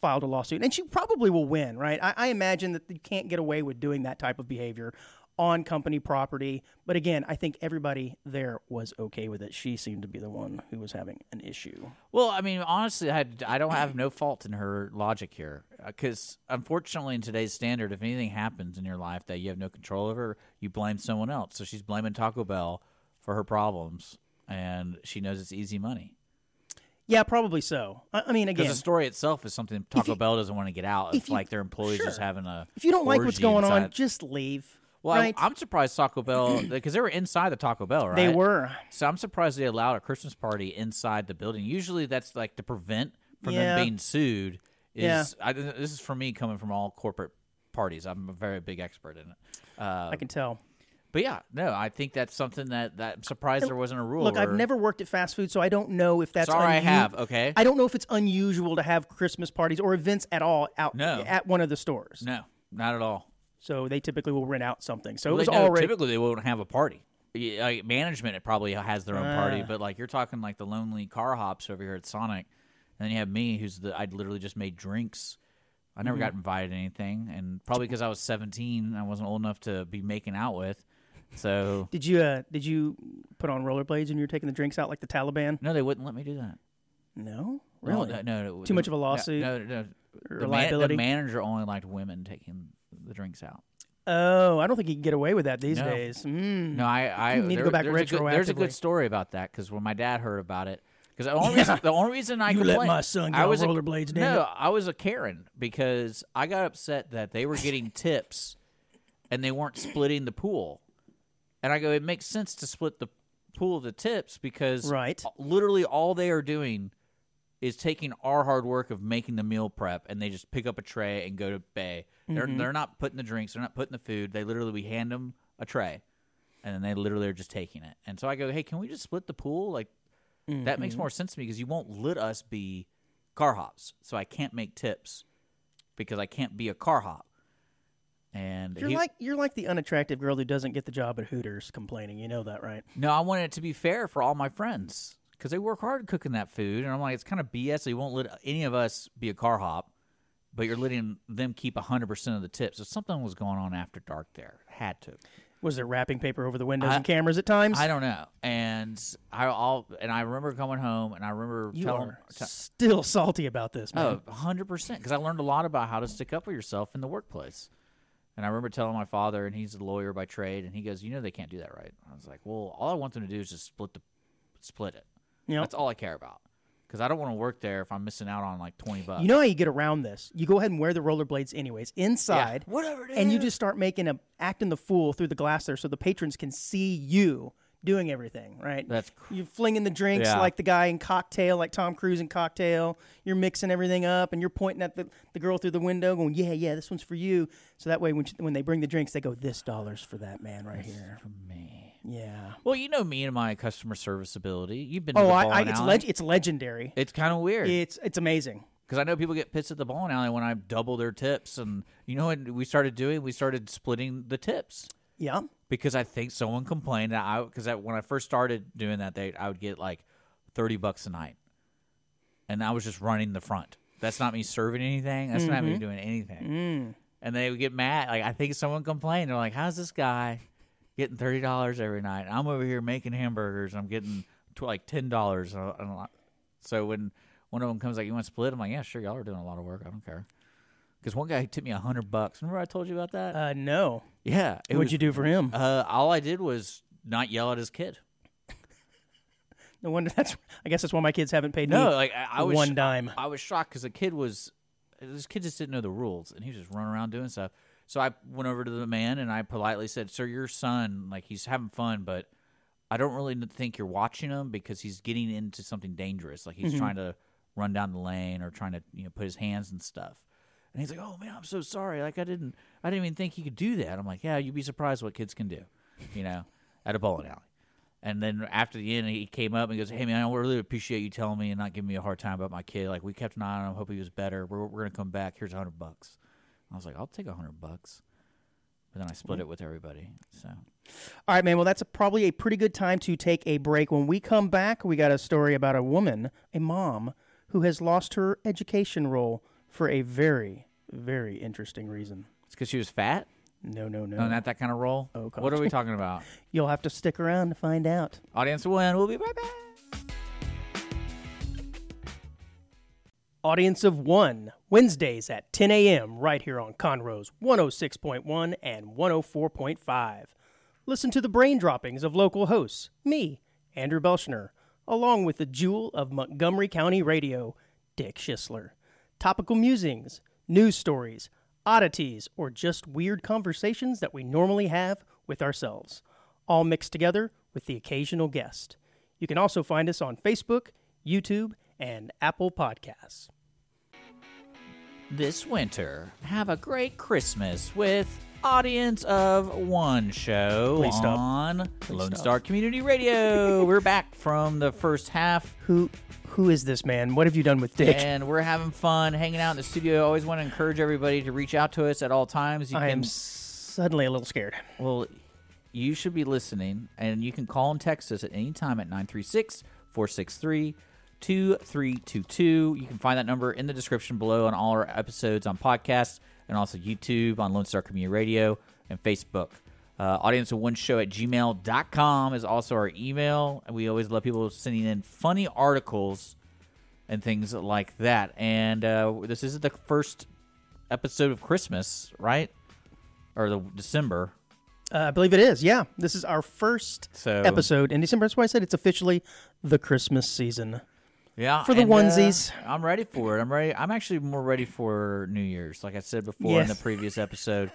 filed a lawsuit, and she probably will win. Right? I, I imagine that you can't get away with doing that type of behavior on company property. But again, I think everybody there was okay with it. She seemed to be the one who was having an issue. Well, I mean, honestly, I, I don't have no fault in her logic here uh, because unfortunately, in today's standard, if anything happens in your life that you have no control over, you blame someone else. So she's blaming Taco Bell for her problems, and she knows it's easy money. Yeah, probably so. I, I mean, again, Because the story itself is something Taco you- Bell doesn't want to get out. you- like their employees just having a if you don't like what's going on, just leave. Well, right? I, am surprised Taco Bell because they were inside the Taco Bell, right? they were. So I'm surprised they allowed a Christmas party inside the building. Usually, that's like to prevent from Yeah. them being sued. Is Yeah. I, this is for me coming from all corporate parties. I'm a very big expert in it. Uh, I can tell. But yeah, no, I think that's something that that I'm surprised there wasn't a rule. Look, I've never worked at fast food, so I don't know if that's. Sorry, I have. Okay, I don't know if it's unusual to have Christmas parties or events at all out No. at one of the stores. no, not at all. So they typically will rent out something. So Well, it was already. typically they won't have a party. Like management, it probably has their own party, Ah. but like you're talking like the lonely car hops over here at Sonic, and then you have me, who's the I literally just made drinks. I never Mm-hmm. got invited to anything, and probably because I was 17, I wasn't old enough to be making out with. So Did you uh, did you put on rollerblades and you were taking the drinks out like the Taliban? no, they wouldn't let me do that. No, really. No, no, no, Too much of a lawsuit? No, no, The, man, the manager only liked women taking the drinks out. Oh, I don't think you can get away with that these days. Mm. No, I, I need to go back there's a good, There's a good story about that because when my dad heard about it, because the only reason the only reason I You let my son get I was a- rollerblades, damn No, it. I was a Karen because I got upset that they were getting tips and they weren't splitting the pool, and I go, it makes sense to split the pool of the tips because Right. literally all they are doing is taking our hard work of making the meal prep and they just pick up a tray and go to bay They're mm-hmm. they're not putting the drinks, they're not putting the food. They literally we hand them a tray, and then they literally are just taking it. And so I go, hey, can we just split the pool? Like that makes mm-hmm. more sense to me because you won't let us be car hops, so I can't make tips because I can't be a car hop. And You're he- like you're like the unattractive girl who doesn't get the job at Hooters complaining. You know that, right? No, I want it to be fair for all my friends because they work hard cooking that food, and I'm like, it's kind of BS. So you won't let any of us be a car hop, but you're letting them keep 100 percent of the tips. So something was going on after dark there. Had to. Was there wrapping paper over the windows I- and cameras at times? I don't know. And I all and I remember coming home, and I remember you telling. are still salty about this, man. Oh, 100%. Because I learned a lot about how to stick up for yourself in the workplace. And I remember telling my father, and he's a lawyer by trade, and he goes, You know, they can't do that, right? I was like, Well, all I want them to do is just split the split it. You know? That's all I care about. Because I don't want to work there if I'm missing out on like 20 bucks. You know how you get around this? You go ahead and wear the rollerblades anyways inside, whatever it and you just start making a acting the fool through the glass there, so the patrons can see you doing everything. Right? That's cr- You're flinging the drinks Yeah. like the guy in Cocktail, like Tom Cruise in Cocktail. You're mixing everything up, and you're pointing at the, the girl through the window, going, "Yeah, yeah, this one's for you." So that way, when when they bring the drinks, they go, "This dollar's for that man right here." for me. Yeah. Well, you know me and my customer service ability. You've been Oh, I, I it's leg- it's legendary. It's kind of weird. It's it's amazing. Because I know people get pissed at the bowling alley when I double their tips. And you know what we started doing? We started splitting the tips. Yeah. because I think someone complained that I because when I first started doing that, they I would get like thirty bucks a night, and I was just running the front. That's not me serving anything. That's not Mm-hmm. me doing anything. Mm. And they would get mad. Like I think someone complained. They're like, "How's this guy getting thirty dollars every night? I'm over here making hamburgers. I'm getting tw- like ten dollars." So when one of them comes like, "You want to split?" I'm like, "Yeah, sure. Y'all are doing a lot of work. I don't care." Because one guy tipped me a hundred bucks. Remember I told you about that? Uh, no. yeah. What'd was- you do for him? uh, all I did was not yell at his kid. No wonder that's. I guess that's why my kids haven't paid No, me like I, I was one dime. I was shocked because the kid was this kid just didn't know the rules and he was just running around doing stuff. So I went over to the man and I politely said, "Sir, your son, like he's having fun, but I don't really think you're watching him because he's getting into something dangerous. Like he's Mm-hmm. trying to run down the lane or trying to you know put his hands and stuff." And he's like, "Oh man, I'm so sorry. Like I didn't, I didn't even think he could do that." I'm like, "Yeah, you'd be surprised what kids can do, you know, at a bowling alley." And then after the end, he came up and goes, "Hey man, I really appreciate you telling me and not giving me a hard time about my kid. Like we kept an eye on him, hope he was better. We're we're gonna come back. Here's a hundred bucks." I was like, "I'll take a hundred bucks," but then I split it with everybody. So All right, man. Well, that's a, probably a pretty good time to take a break. When we come back, we got a story about a woman, a mom, who has lost her education role for a very, very interesting reason. it's because she was fat. No, no, no. No, not that kind of role. Oh, God. what are we talking about? You'll have to stick around to find out. Audience one, We'll be right back. Audience of One, Wednesdays at 10 a.m., right here on Conroe's 106.1 and 104.5. Listen to the brain droppings of local hosts, me, Andrew Belshner, along with the jewel of Montgomery County radio, Dick Schisler. Topical musings, news stories, oddities, or just weird conversations that we normally have with ourselves, all mixed together with the occasional guest. You can also find us on Facebook, YouTube, and Apple Podcasts. this winter. Have a great Christmas with Audience of One show Please stop. on Lone stop. Star Community Radio. We're back from the first half. Who who is this man? What have you done with Dick? And we're having fun hanging out in the studio. I always want to encourage everybody to reach out to us at all times. You I can, am suddenly a little scared. well, you should be listening, and you can call and text us at any time at 936 463 2322. You can find that number in the description below on all our episodes on podcasts and also YouTube, on Lone Star Community Radio, and Facebook. Uh, audience of one show at gmail.com is also our email. And we always love people sending in funny articles and things like that. And uh, this isn't the first episode of Christmas, right? Or the December. Uh, I believe it is. Yeah, this is our first So episode in December. That's why I said it's officially the Christmas season. Yeah, For the and, uh, onesies. I'm ready for it. I'm ready. I'm actually more ready for New Year's, like I said before in the previous episode.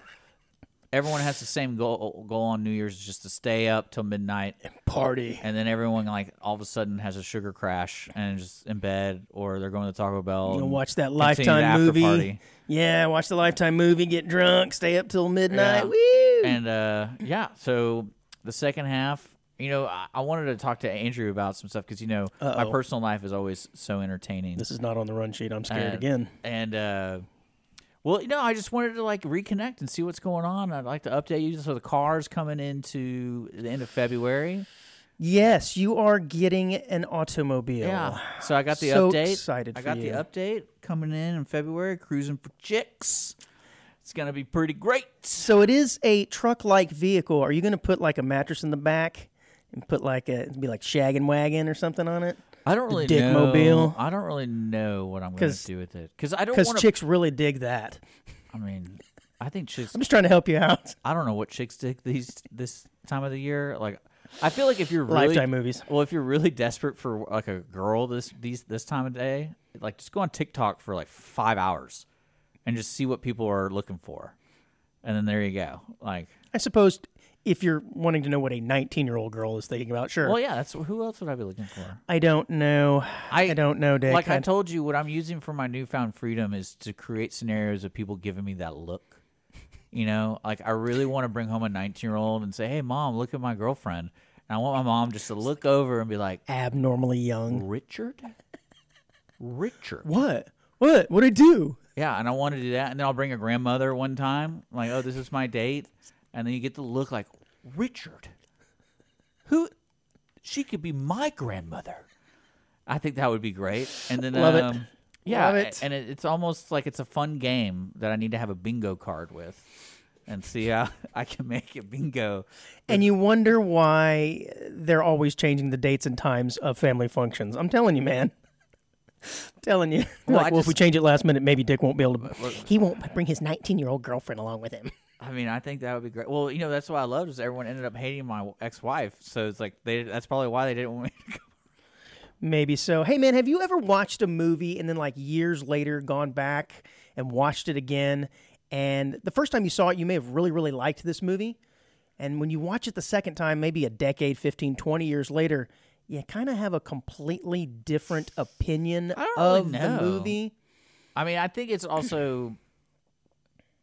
everyone has the same goal goal on New Year's, is just to stay up till midnight, and Party. and then everyone like all of a sudden has a sugar crash and just in bed, or they're going to Taco Bell. You know, watch that Lifetime after movie. party. Yeah, watch the Lifetime movie, get drunk, stay up till midnight. Yeah. Woo! and uh, yeah, so the second half, you know, I, I wanted to talk to Andrew about some stuff because you know my Uh-oh. personal life is always so entertaining. this is not on the run sheet. I'm scared Uh, again. And uh, well, you know, I just wanted to like reconnect and see what's going on. I'd like to update you. So the car's coming into the end of February. Yes, you are getting an automobile. Yeah. So I got the So update. excited I got you. the update coming in in February. Cruising for chicks. It's gonna be pretty great. So it is a truck-like vehicle. Are you going to put like a mattress in the back and put like a be like shaggin' wagon or something on it? I don't really Dickmobile. know. I don't really know what I'm going 'Cause- to do with it because I don't Because want chicks really dig that. I mean, I think chicks. I'm just trying to help you out. I don't know what chicks dig these this time of the year. Like, I feel like if you're really Lifetime movies. Well, if you're really desperate for like a girl this these this time of day, like just go on TikTok for like five hours and just see what people are looking for, and then there you go. Like, I suppose if you're wanting to know what a 19 year old girl is thinking about, sure. well, yeah, that's who else would I be looking for? I don't know. I, don't know, Dick. Like I I- told you, what I'm using for my newfound freedom is to create scenarios of people giving me that look. You know, like I really want to bring home a 19 year old and say, "Hey, mom, look at my girlfriend." And I want my mom just to look over and be like, abnormally young. "Richard, Richard." What? What? What'd I do? Yeah, and I want to do that, and then I'll bring a grandmother one time, like, "Oh, this is my date," and then you get to look like Richard. Who? She could be my grandmother. I think that would be great. And then, Love it. um, yeah, Love it. and it, it's almost like it's a fun game that I need to have a bingo card with, and see how I can make it bingo. And you wonder why they're always changing the dates and times of family functions. I'm telling you, man. telling you. Well, like, well, if we change it last minute, maybe Dick won't be able to. He won't bring his 19 year old girlfriend along with him. I mean, I think that would be great. Well, you know, that's what I loved is everyone ended up hating my ex-wife, so it's like they. That's probably why they didn't want me to go. Maybe so. Hey, man, have you ever watched a movie and then, like, years later gone back and watched it again? And the first time you saw it, you may have really, really liked this movie. And when you watch it the second time, maybe a decade, 15, 20 years later, you kind of have a completely different opinion don't really of the movie. I mean, I think it's also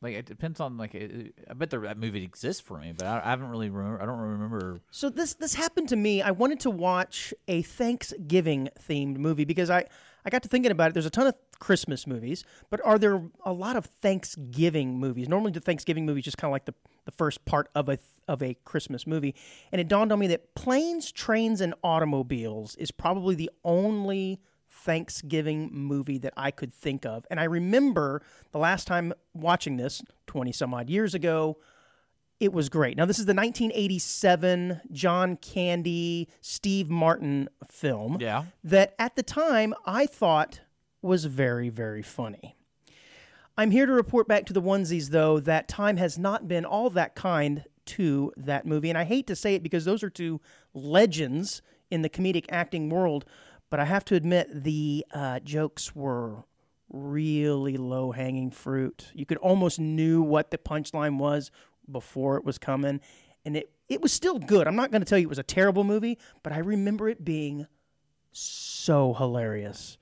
like it depends on like I bet the, that movie exists for me, but I, I haven't really remember. I don't remember. So this this happened to me. I wanted to watch a Thanksgiving themed movie because I I got to thinking about it. There's a ton of Christmas movies, but are there a lot of Thanksgiving movies? Normally, the Thanksgiving movie is just kind of like the the first part of a of a Christmas movie, and it dawned on me that Planes, Trains, and Automobiles is probably the only Thanksgiving movie that I could think of. And I remember the last time watching this, 20 some odd years ago, it was great. Now, this is the 1987 John Candy, Steve Martin film Yeah, that at the time I thought was very, very funny. I'm here to report back to the onesies, though, that time has not been all that kind to that movie. And I hate to say it because those are two legends in the comedic acting world, but I have to admit the uh, jokes were really low hanging fruit. You could almost knew what the punchline was before it was coming, and it it was still good. I'm not going to tell you it was a terrible movie, but I remember it being so hilarious.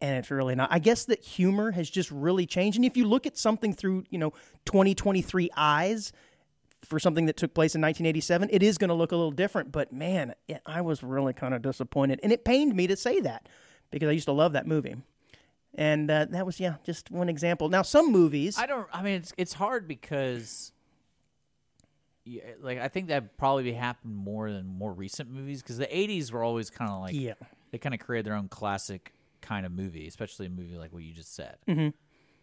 And it's really not. I guess that humor has just really changed. And if you look at something through, you know, 2023 eyes for something that took place in 1987, it is going to look a little different. But man, it, I was really kind of disappointed. And it pained me to say that because I used to love that movie. And uh, that was, yeah, just one example. Now, some movies. I don't. I mean, it's it's hard because. Yeah, like I think that probably happened more than more recent movies because the '80s were always kind of like yeah. they kind of created their own classic kind of movie, especially a movie like what you just said. Mhm.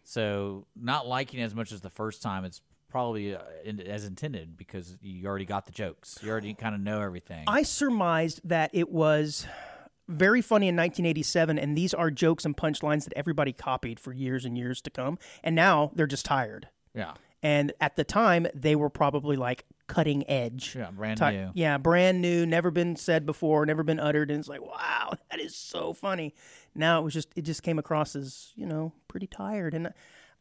So not liking it as much as the first time, it's probably uh, in, as intended because you already got the jokes. You already kind of know everything. I surmised that it was very funny in 1987, and these are jokes and punchlines that everybody copied for years and years to come. And now they're just tired. yeah, And at the time, they were probably like cutting edge. yeah, brand Ti- new. Yeah, brand new, never been said before, never been uttered, and it's like, wow, that is so funny. Now it was just, it just came across as, you know, pretty tired, and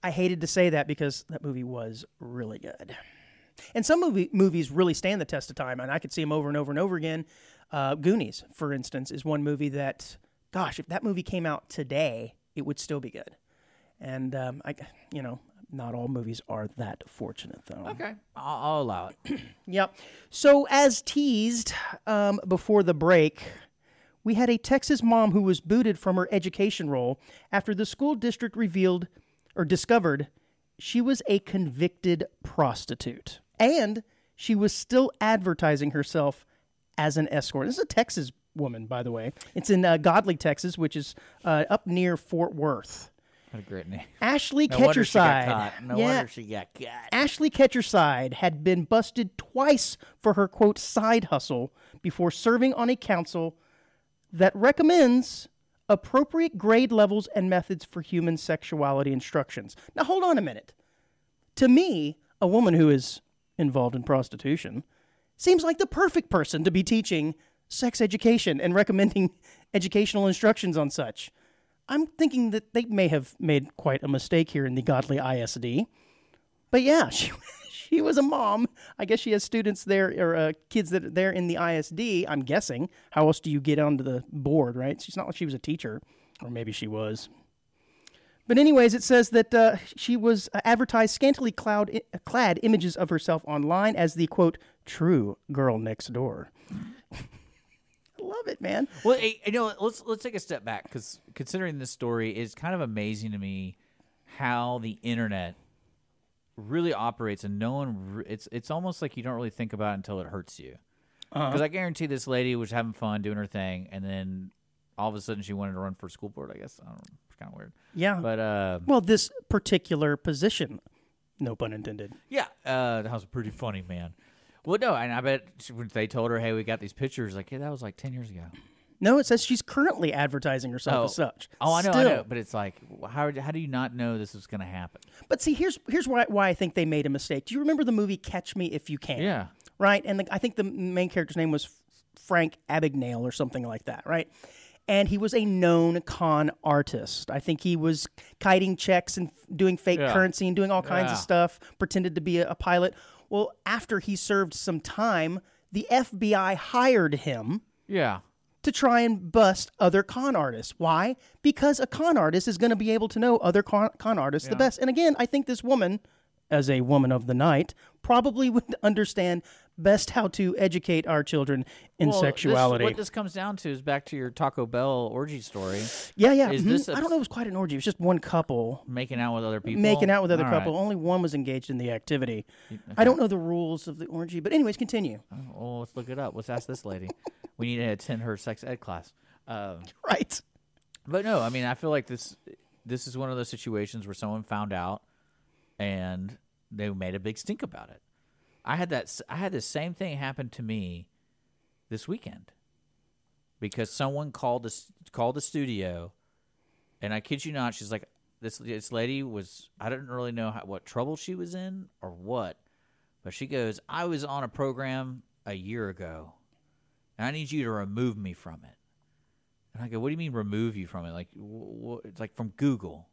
I hated to say that because that movie was really good. And some movie, movies really stand the test of time, and I could see them over and over and over again. Uh, Goonies, for instance, is one movie that, gosh, if that movie came out today, it would still be good. And um, I, you know, not all movies are that fortunate, though. Okay, I'll, I'll allow it. Yep. So, as teased um, before the break, we had a Texas mom who was booted from her education role after the school district revealed or discovered she was a convicted prostitute. And she was still advertising herself as an escort. This is a Texas woman, by the way. It's in uh, Godley, Texas, which is uh, up near Fort Worth. What a great name. Ashley No wonder she got Ketcherside. caught. No yeah, wonder she got caught. Ashley Ketcherside had been busted twice for her quote side hustle before serving on a council that recommends appropriate grade levels and methods for human sexuality instructions. Now hold on a minute. To me, a woman who is involved in prostitution seems like the perfect person to be teaching sex education and recommending educational instructions on such. I'm thinking that they may have made quite a mistake here in the Godley ISD. But yeah, she she was a mom. I guess she has students there or uh, kids that are there in the ISD. I'm guessing. How else do you get onto the board, right? She's not like she was a teacher, or maybe she was. But anyways, it says that uh, she was uh, advertised scantily cloud, clad images of herself online as the quote true girl next door. I love it, man. Well, hey, you know, let's let's take a step back because considering this story, it's kind of amazing to me how the internet really operates, and no one. Re- it's it's almost like you don't really think about it until it hurts you. Because I guarantee this lady was having fun doing her thing, and then all of a sudden she wanted to run for school board. I guess I don't know. It's kind of weird. Yeah. But uh, well, this particular position, no pun intended. yeah, uh, that was a pretty funny, man. Well, no, and I bet she, when they told her, "Hey, we got these pictures," like, "Yeah, that was like ten years ago." No, it says she's currently advertising herself as oh. such. Oh, I know, I Still. know, but it's like, how how do you not know this is going to happen? But see, here's here's why why I think they made a mistake. Do you remember the movie Catch Me If You Can? Yeah. Right, and the, I think the main character's name was Frank Abagnale or something like that. Right, and he was a known con artist. I think he was kiting checks and f- doing fake Yeah. currency and doing all kinds Yeah. of stuff. Pretended to be a, a pilot. Well, after he served some time, the FBI hired him Yeah. To try and bust other con artists. Why? Because a con artist is going to be able to know other con, con artists the best. And again, I think this woman, as a woman of the night, probably would understand best how to educate our children in Well, this- sexuality. what this comes down to is back to your Taco Bell orgy story, yeah, yeah. is mhm. this a- I don't know. It was quite an orgy. It was just one couple making out with other people, making out with other All couple. right. Only one was engaged in the activity. I don't know the rules of the orgy, but anyways, continue. Well, let's look it up. Let's ask this lady. we need to attend her sex ed class. Um, Right. but no, I mean, I feel like this this is one of those situations where someone found out and they made a big stink about it. I had that. I had the same thing happen to me this weekend because someone called the called the studio, and I kid you not, she's like, "This this lady was. I didn't really know how, what trouble she was in or what, but she goes, I was on a program a year ago, and I need you to remove me from it." And I go, "What do you mean remove you from it? Like, wh- wh- it's like from Google."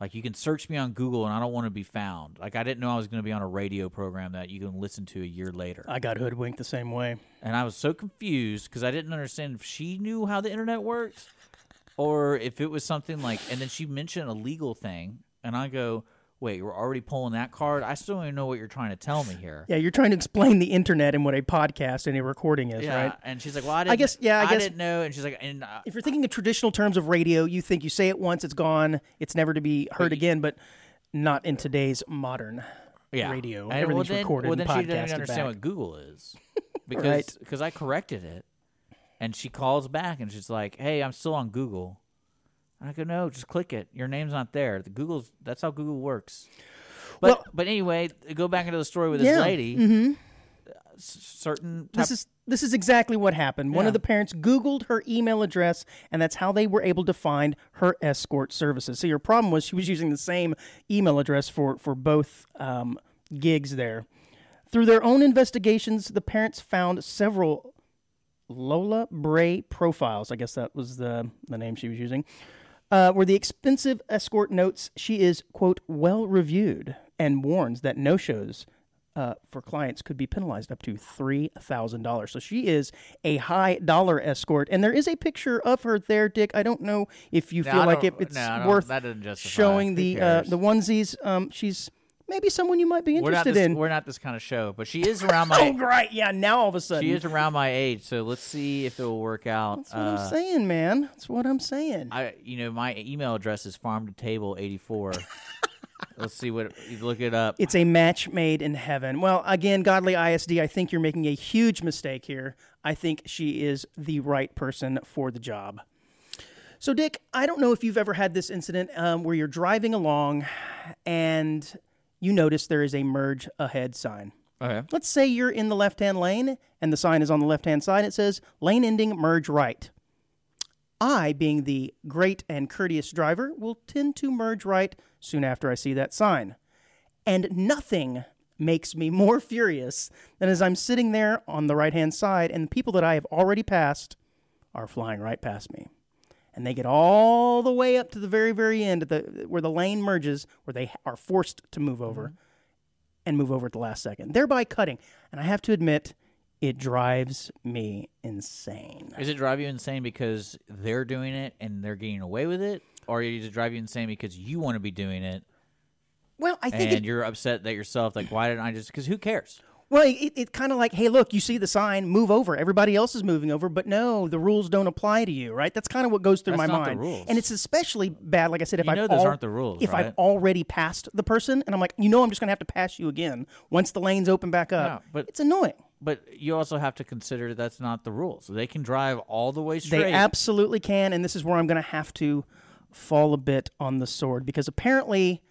Like you can search me on Google and I don't want to be found. Like I didn't know I was going to be on a radio program that you can listen to a year later. I got hoodwinked the same way. And I was so confused because I didn't understand if she knew how the internet works or if it was something like. And then she mentioned a legal thing, and I go, "Wait, we're already pulling that card? I still don't even know what you're trying to tell me here." Yeah, you're trying to explain the internet and what a podcast and a recording is, Yeah, right? and she's like, "Well, I didn't." guess- yeah, I guess- didn't know. And she's like, "And uh, if you're thinking of traditional terms of radio, you think you say it once, it's gone, it's never to be heard again, but not in today's modern yeah, radio. And, Everything's well, then, recorded Well, then and she podcasted understand back. what Google is because Right. because I corrected it, and she calls back and she's like, "Hey, I'm still on Google." And I go, "No, just click it. Your name's not there. The Google's that's how Google works." But Well- but anyway, go back into the story with this Yeah, lady. Mm-hmm. Certain type, This is this is exactly what happened. One of the parents Googled her email address, and that's how they were able to find her escort services. So your problem was she was using the same email address for for both um, gigs there. Through their own investigations, the parents found several Lola Bray profiles. I guess that was the the name she was using. Uh, where the expensive escort notes she is quote well reviewed and warns that no shows uh, for clients could be penalized up to $3,000. So she is a high dollar escort. And there is a picture of her there, Dick. I don't know if you No, feel like it, it's no, worth showing the uh, the onesies. Um, she's maybe someone you might be We're not interested this, in. we're not this kind of show, but she is around my. Oh, right. Yeah, now all of a sudden. she is around my age, so let's see if it will work out. That's what Uh, I'm saying, man. That's what I'm saying. I you know my email address is farm to table 84. let's see what you look it up. It's a match made in heaven. Well, again, Godley ISD, I think you're making a huge mistake here. I think she is the right person for the job. So, Dick, I don't know if you've ever had this incident um, where you're driving along and you notice there is a merge ahead sign. Okay. Let's say you're in the left hand lane and the sign is on the left hand side. It says lane ending, merge right. I, being the great and courteous driver, will tend to merge right soon after I see that sign. And nothing makes me more furious than as I'm sitting there on the right hand side and the people that I have already passed are flying right past me. And they get all the way up to the very, very end, at the, where the lane merges, where they are forced to move over mm-hmm. and move over at the last second, thereby cutting. And I have to admit, it drives me insane. does it drive you insane because they're doing it and they're getting away with it, or does it drive you insane because you want to be doing it Well, I think and it, you're upset that yourself? Like, why didn't I just? Because who cares? Well, it, it kind of like, hey, look, you see the sign, move over. Everybody else is moving over, but no, the rules don't apply to you, right? That's kind of what goes through That's my not the mind. rules. And it's especially bad, like I said, if You I've know those al- aren't the rules, if I've already passed the person, and I'm like, you know, I'm just gonna have to pass you again once the lanes open back up. Yeah, but- it's annoying. But you also have to consider that's not the rules. They can drive all the way straight. They absolutely can, and this is where I'm going to have to fall a bit on the sword because apparently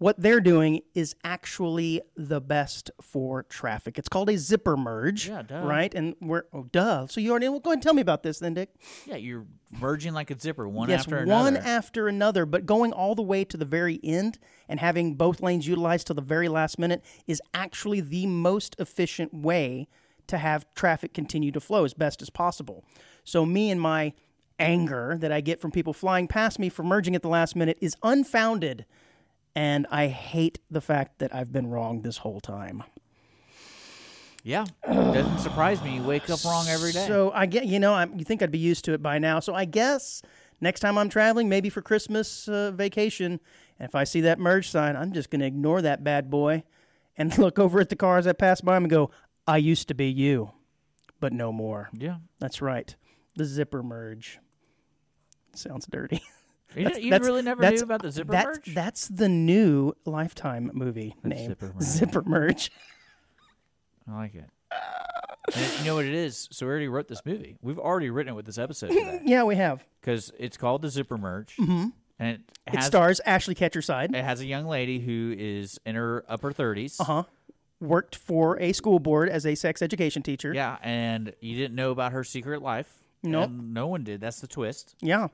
what they're doing is actually the best for traffic. It's called a zipper merge, Yeah, duh. right? And we're oh duh. So you already well, go ahead and tell me about this then, Dick. yeah, you're merging like a zipper, one yes, after one after another, but going all the way to the very end and having both lanes utilized till the very last minute is actually the most efficient way to have traffic continue to flow as best as possible. So me and my anger that I get from people flying past me for merging at the last minute is unfounded. And I hate the fact that I've been wrong this whole time. yeah, doesn't surprise me. You wake up wrong every day. So I get, you know, I'm, you think I'd be used to it by now. So I guess next time I'm traveling, maybe for Christmas uh, vacation, and if I see that merge sign, I'm just going to ignore that bad boy and look over at the cars that pass by and go, "I used to be you, but no more." yeah, That's right, the zipper merge. Sounds dirty. you, That's- you that's- really never that's- knew about the zipper that's, merge. That's the new Lifetime movie name, Zipper Merge. Zipper Merge. I like it. And you know what it is? So we already wrote this movie. We've already written it with this episode today yeah, we have. because it's called the Zipper Merge, mm-hmm. and it It stars Ashley Ketcherside. it has a young lady who is in her upper 30s. Uh huh. Worked for a school board as a sex education teacher. Yeah, and you didn't know about her secret life. Nope. no one did. That's the twist. Yeah.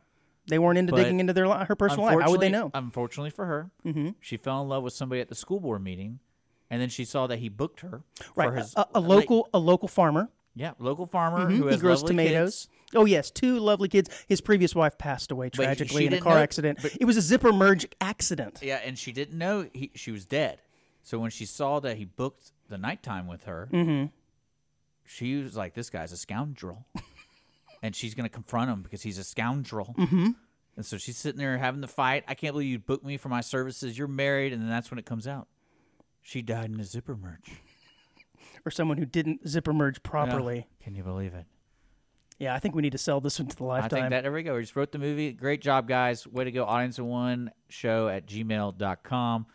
They weren't into But digging into their li- her personal life. How would they know? Unfortunately for her, mm-hmm. she fell in love with somebody at the school board meeting, and then she saw that he booked her Right. for his a, a like- local a local farmer. yeah, local farmer who He grows lovely tomatoes. kids. Oh yes, two lovely kids. His previous wife passed away tragically in a didn't car know- accident. but- It was a zipper merge accident. Yeah, and she didn't know he, she was dead. So when she saw that he booked the nighttime with her, Mm-hmm. she was like, "This guy's a scoundrel," and she's going to confront him because he's a scoundrel. Mm-hmm. And so she's sitting there having the fight. I can't believe you booked me for my services. You're married, and then that's when it comes out. She died in a zipper merge. Or someone who didn't zipper merge properly. Can you believe it? Yeah, I think we need to sell this one to the lifetime. I think that there we go. We just wrote the movie. Great job, guys. Way to go. Audience of one show at gmail.com.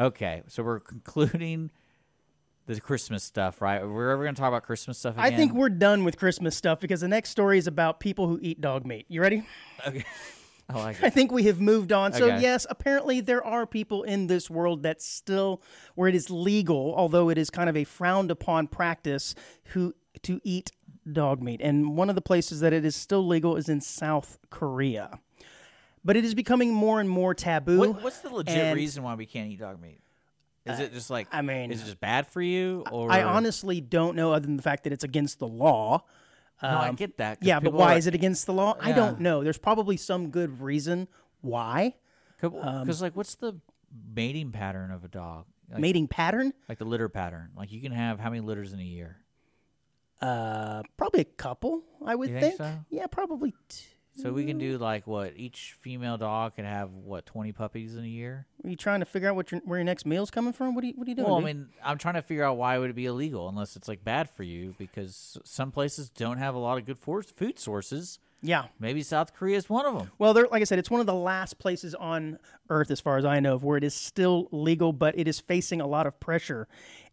Okay, so we're concluding the Christmas stuff, right? We're ever going to talk about Christmas stuff again? I think we're done with Christmas stuff because the next story is about people who eat dog meat. You ready? Okay. I like I think we have moved on. So Okay. yes, apparently there are people in this world that still, where it is legal, although it is kind of a frowned upon practice, who to eat dog meat. And one of the places that it is still legal is in South Korea. But it is becoming more and more taboo. What, what's the legit and- reason why we can't eat dog meat? Is it just like I mean, is it just bad for you or I honestly don't know, other than the fact that it's against the law. no, I get that. Yeah, but why are- is it against the law? I don't know. There's probably some good reason why. Because Um, like, what's the mating pattern of a dog? Like, Mating pattern? like the litter pattern. Like you can have how many litters in a year? Uh, probably a couple. I would You think think. so? Yeah, probably. So we can do like what each female dog can have what twenty puppies in a year. are you trying to figure out what your, where your next meal's coming from? What are you What are you doing? Well, I mean, I'm trying to figure out why would it be illegal unless it's like bad for you because some places don't have a lot of good for- food sources. yeah. Maybe South Korea is one of them. Well, there, like I said, it's one of the last places on Earth, as far as I know, of where it is still legal, but it is facing a lot of pressure.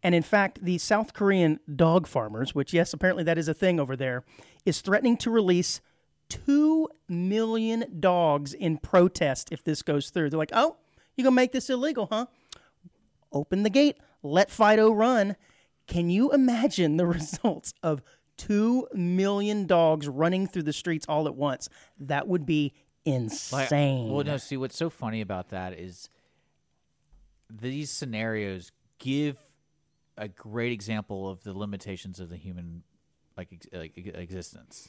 And in fact, the South Korean dog farmers, which yes, apparently that is a thing over there, is threatening to release two million dogs in protest if this goes through. They're like, "Oh, you're gonna make this illegal, huh? Open the gate, let Fido run." Can you imagine the results of two million dogs running through the streets all at once? That would be Like, insane. well, no. See, what's so funny about that is these scenarios give a great example of the limitations of the human like ex- like existence,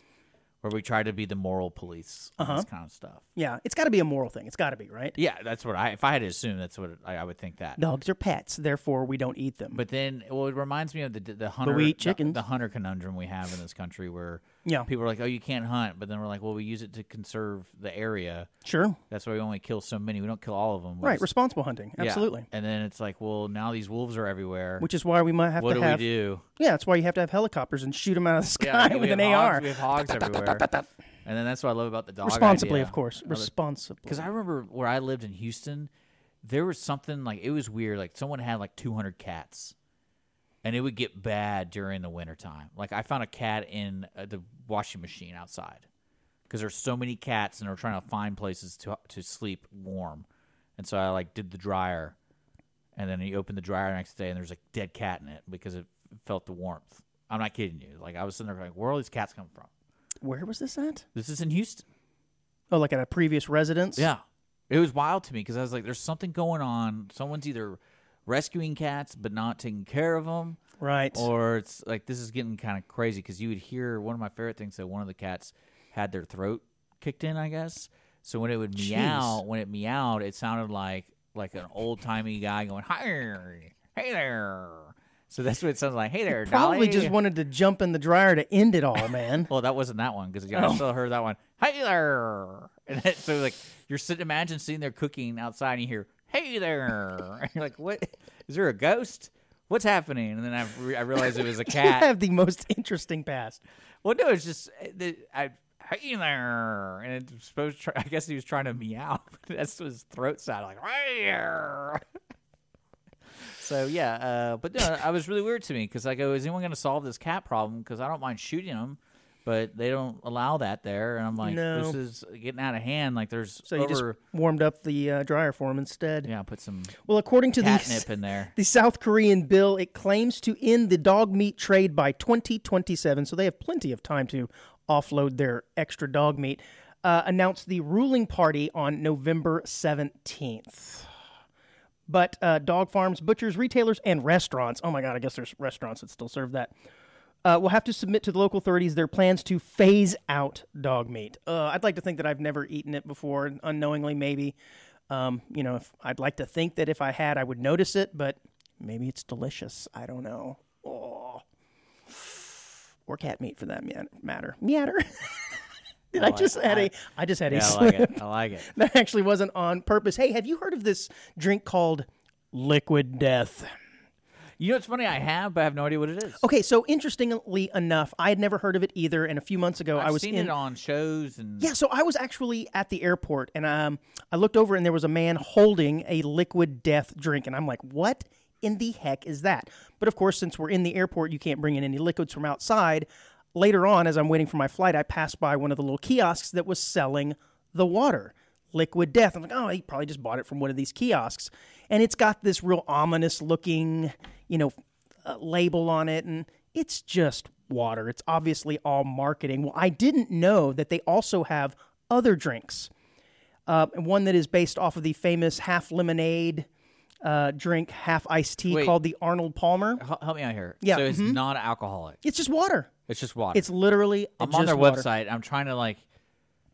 where we try to be the moral police on Uh-huh. this kind of stuff. yeah, it's got to be a moral thing. It's got to be right. Yeah, that's what I. If I had to assume, that's what I, I would think that. Dogs are pets, therefore we don't eat them. But then, well, it reminds me of the the hunter we eat the- chickens. the, hunter conundrum we have in this country, where Yeah. people are like, "Oh, you can't hunt," but then we're like, "Well, we use it to conserve the area. sure, That's why we only kill so many. We don't kill all of them." Right. Responsible hunting, yeah. absolutely. And then it's like, well, now these wolves are everywhere. Which is why we might have what to do have. we do? Yeah, that's why you have to have helicopters and shoot them out of the sky we with have an hogs, AR. We have hogs everywhere. And then that's what I love about the dog. Responsibly, of course. Responsibly. Because I remember where I lived in Houston, there was something like it was weird. Like someone had like 200 cats, and it would get bad during the wintertime. Like I found a cat in uh, the washing machine outside because there's so many cats, and they're trying to find places to to sleep warm. And so I like did the dryer, and then you opened the dryer the next day, and there's a dead cat in it because it felt the warmth. I'm not kidding you. Like I was sitting there like, where are all these cats come from? Where was this at? This is in Houston. Oh, like at a previous residence? Yeah. It was wild to me because I was like, there's something going on. Someone's either rescuing cats but not taking care of them, Right. or it's like this is getting kind of crazy because you would hear one of my favorite things that one of the cats had their throat kicked in, I guess. So when it would meow, when it meowed, it sounded like like an old timey guy going, "Hi, hey there." So that's what it sounds like. Hey there, Probably Dolly." just wanted to jump in the dryer to end it all, man. Well, that wasn't that one because I Oh. still heard that one. Hey there, and so like you're sitting, imagine sitting there cooking outside, and you hear "Hey there," you're like, "What? Is there a ghost? What's happening?" And then I, re- I realized it was a you cat. have the most interesting past. well, no, it's just uh, the, I. Hey there, and it's supposed. To, I guess he was trying to meow. That's what his throat sounded like. Hey there. So yeah, uh, but no, I was really weird to me because I go, is anyone going to solve this cat problem? Because I don't mind shooting them, but they don't allow that there, and I'm like, No. this is getting out of hand. Like there's So you just over, warmed up the uh, dryer for him instead. yeah, put some Well, according to the catnip in there. The South Korean bill it claims to end the dog meat trade by 2027, so they have plenty of time to offload their extra dog meat. Uh, announced the ruling party on November 17th. But uh, dog farms, butchers, retailers, and restaurants oh my God, I guess there's restaurants that still serve that. Uh, will have to submit to the local authorities their plans to phase out dog meat. Uh, I'd like to think that I've never eaten it before, unknowingly, maybe. Um, you know, if, I'd like to think that if I had, I would notice it, but maybe it's delicious. I don't know. Oh. Or cat meat for that matter. Meatter. Did I, like- just had I- a? I just had a Yeah, I like it. I like it. That actually wasn't on purpose. Hey, have you heard of this drink called Liquid Death? You know, it's funny. I have, but I have no idea what it is. Okay, so interestingly enough, I had never heard of it either. And a few months ago, I've I was seen in it on shows and Yeah, so I was actually at the airport and um, I looked over and there was a man holding a liquid death drink. And I'm like, what in the heck is that? But of course, since we're in the airport, you can't bring in any liquids from outside. Later on, as I'm waiting for my flight, I passed by one of the little kiosks that was selling the water, liquid death. I'm like, oh, he probably just bought it from one of these kiosks. And it's got this real ominous looking, you know, uh, label on it. And it's just water. It's obviously all marketing. Well, I didn't know that they also have other drinks. Uh, and one that is based off of the famous half lemonade uh, drink, half iced tea Wait. called the Arnold Palmer. Hel- help me out here. Yeah, So it's mhm. not alcoholic. It's just water. It's just water. It's literally I'm just on their water. website. I'm trying to like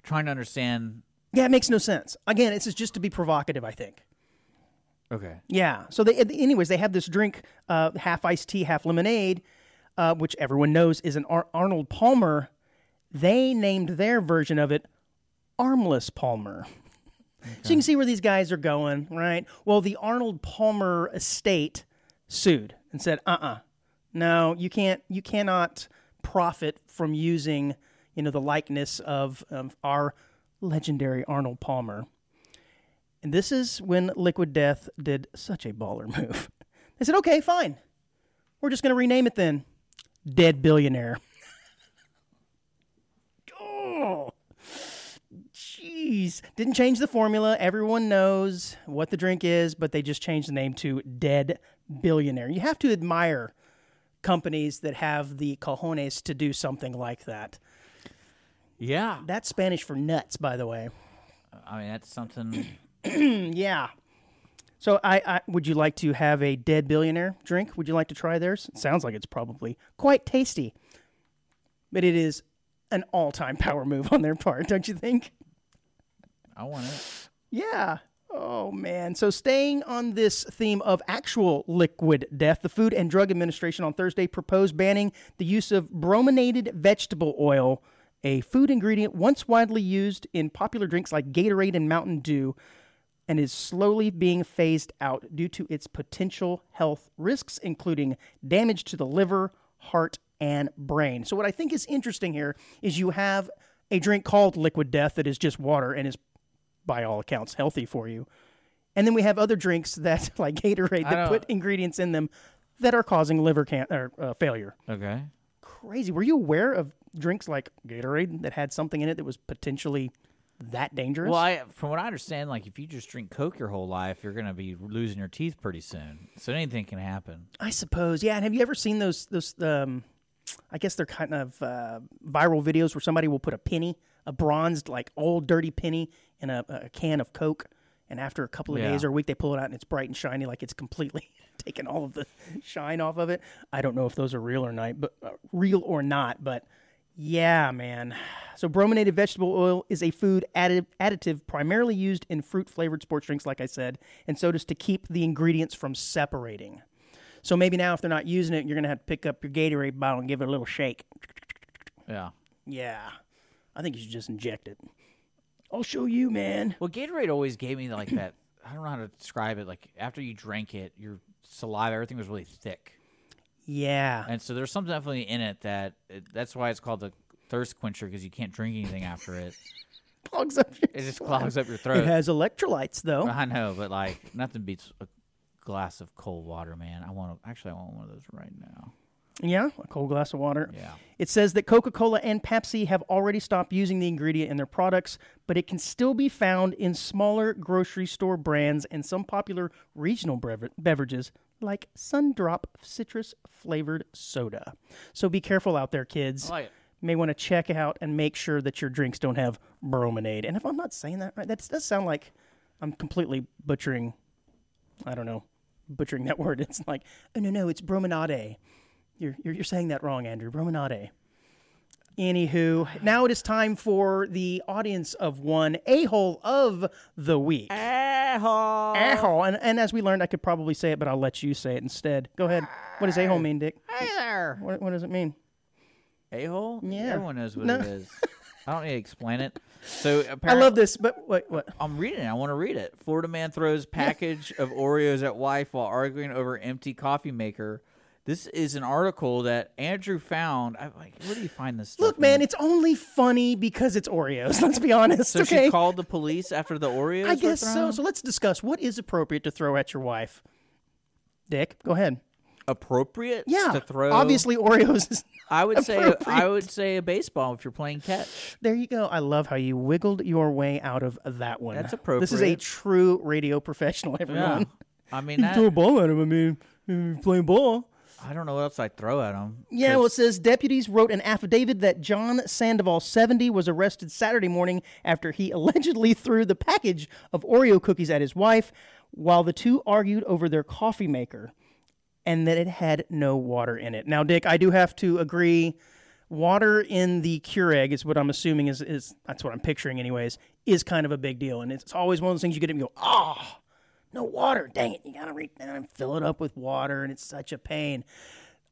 trying to understand. Yeah, it makes no sense. Again, it's just to be provocative, I think. Okay. Yeah. So they, anyways, they have this drink, uh, half iced tea, half lemonade, uh, which everyone knows is an Ar- Arnold Palmer. They named their version of it Armless Palmer. So you can see where these guys are going, right? Well, the Arnold Palmer estate sued and said, "Uh-uh, no, you can't. You cannot profit from using, you know, the likeness of, of our legendary Arnold Palmer." And this is when Liquid Death did such a baller move. They said, "Okay, fine. We're just going to rename it then, Dead Billionaire." oh. Jeez. Didn't change the formula. Everyone knows what the drink is, but they just changed the name to Dead Billionaire. You have to admire companies that have the cojones to do something like that. Yeah. That's Spanish for nuts, by the way. I mean, that's something. Yeah. So, I, I would you like to have a Dead Billionaire drink? Would you like to try theirs? It sounds like it's probably quite tasty, but it is an all-time power move on their part, don't you think? I want it. Yeah. Oh man. So staying on this theme of actual liquid death, the Food and Drug Administration on Thursday proposed banning the use of brominated vegetable oil, a food ingredient once widely used in popular drinks like Gatorade and Mountain Dew, and is slowly being phased out due to its potential health risks, including damage to the liver, heart, and brain. So, what I think is interesting here is you have a drink called Liquid Death that is just water and is, by all accounts, healthy for you. And then we have other drinks that, like Gatorade, that put ingredients in them that are causing liver can- or, uh, failure. Okay. Crazy. Were you aware of drinks like Gatorade that had something in it that was potentially that dangerous? Well, I, from what I understand, like if you just drink Coke your whole life, you're gonna be losing your teeth pretty soon. So anything can happen. I suppose, yeah. And have you ever seen those those um, I guess they're kind of uh, viral videos where somebody will put a penny, a bronzed like old dirty penny, in a, a can of Coke, and after a couple of Yeah. days or a week, they pull it out and it's bright and shiny, like it's completely taken all of the shine off of it. I don't know if those are real or not, but uh, real or not, but yeah, man. So brominated vegetable oil is a food additive, additive primarily used in fruit flavored sports drinks, like I said, and sodas to keep the ingredients from separating. So maybe now, if they're not using it, you're gonna have to pick up your Gatorade bottle and give it a little shake. Yeah. Yeah, I think you should just inject it. I'll show you, man. Well, Gatorade always gave me like that. I don't know how to describe it. Like after you drank it, your saliva, everything was really thick, Yeah, and so there's something definitely in it that that's why it's called the thirst quencher because you can't drink anything after it. clogs up your. It just clogs up your throat. It has electrolytes, though. I know, but like nothing beats a glass of cold water, man. I want to actually I want one of those right now. Yeah, a cold glass of water. Yeah. It says that Coca Cola and Pepsi have already stopped using the ingredient in their products, but it can still be found in smaller grocery store brands and some popular regional beverages like Sundrop citrus flavored soda. So be careful out there, kids. Oh, like it. May want to check out and make sure that your drinks don't have brominade. And if I'm not saying that right, that does sound like I'm completely butchering. I don't know, butchering that word. It's like, oh no, no, it's brominade. You're, you're, you're saying that wrong, Andrew. Brominade. Anywho, now it is time for the audience of one a hole of the week. A-hole. A hole, and, and as we learned, I could probably say it, but I'll let you say it instead. Go ahead. What does a hole mean, Dick? Hey there. What, what does it mean? A hole? Yeah. Everyone knows what No. it is. I don't need to explain it. So I love this, but wait, what? I'm reading it. I want to read it. Florida man throws package of Oreos at wife while arguing over empty coffee maker. This is an article that Andrew found. I'm like, where do you find this stuff? Look, man, it's only funny because it's Oreos. Let's be honest. so okay. she called the police after the Oreos. I guess so. So let's discuss what is appropriate to throw at your wife. Dick, go ahead. appropriate. Yeah. to throw. Obviously, Oreos is. I would say. I would say a baseball if you're playing catch. There you go. I love how you wiggled your way out of that one. That's appropriate. This is a true radio professional, everyone. I mean, You that, throw a ball at him. I mean, playing ball. I don't know what else I'd throw at him. Yeah, well, it says deputies wrote an affidavit that John Sandoval, 70, was arrested Saturday morning after he allegedly threw the package of Oreo cookies at his wife while the two argued over their coffee maker and that it had no water in it. Now, Dick, I do have to agree. Water in the Keurig is what I'm assuming is, is that's what I'm picturing, anyways, is kind of a big deal. And it's always one of those things you get it and go, ah. No water. Dang it! You gotta reach down and fill it up with water, and it's such a pain.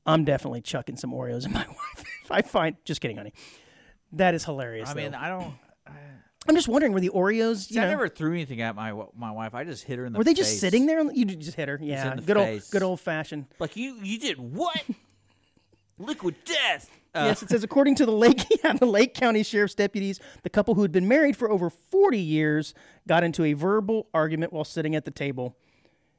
I'm definitely chucking some Oreos in my wife. if I find, just kidding, honey. That is hilarious. I mean, though. I don't. I'm just wondering were the Oreos? See, I know, never threw anything at my my wife. I just hit her in the. were they just sitting there? You just hit her. Yeah, good old, good old fashioned. Like you, you did what? Liquid death. Uh, yes, it says according to the Lake, yeah, the Lake County Sheriff's deputies, the couple who had been married for over 40 years got into a verbal argument while sitting at the table.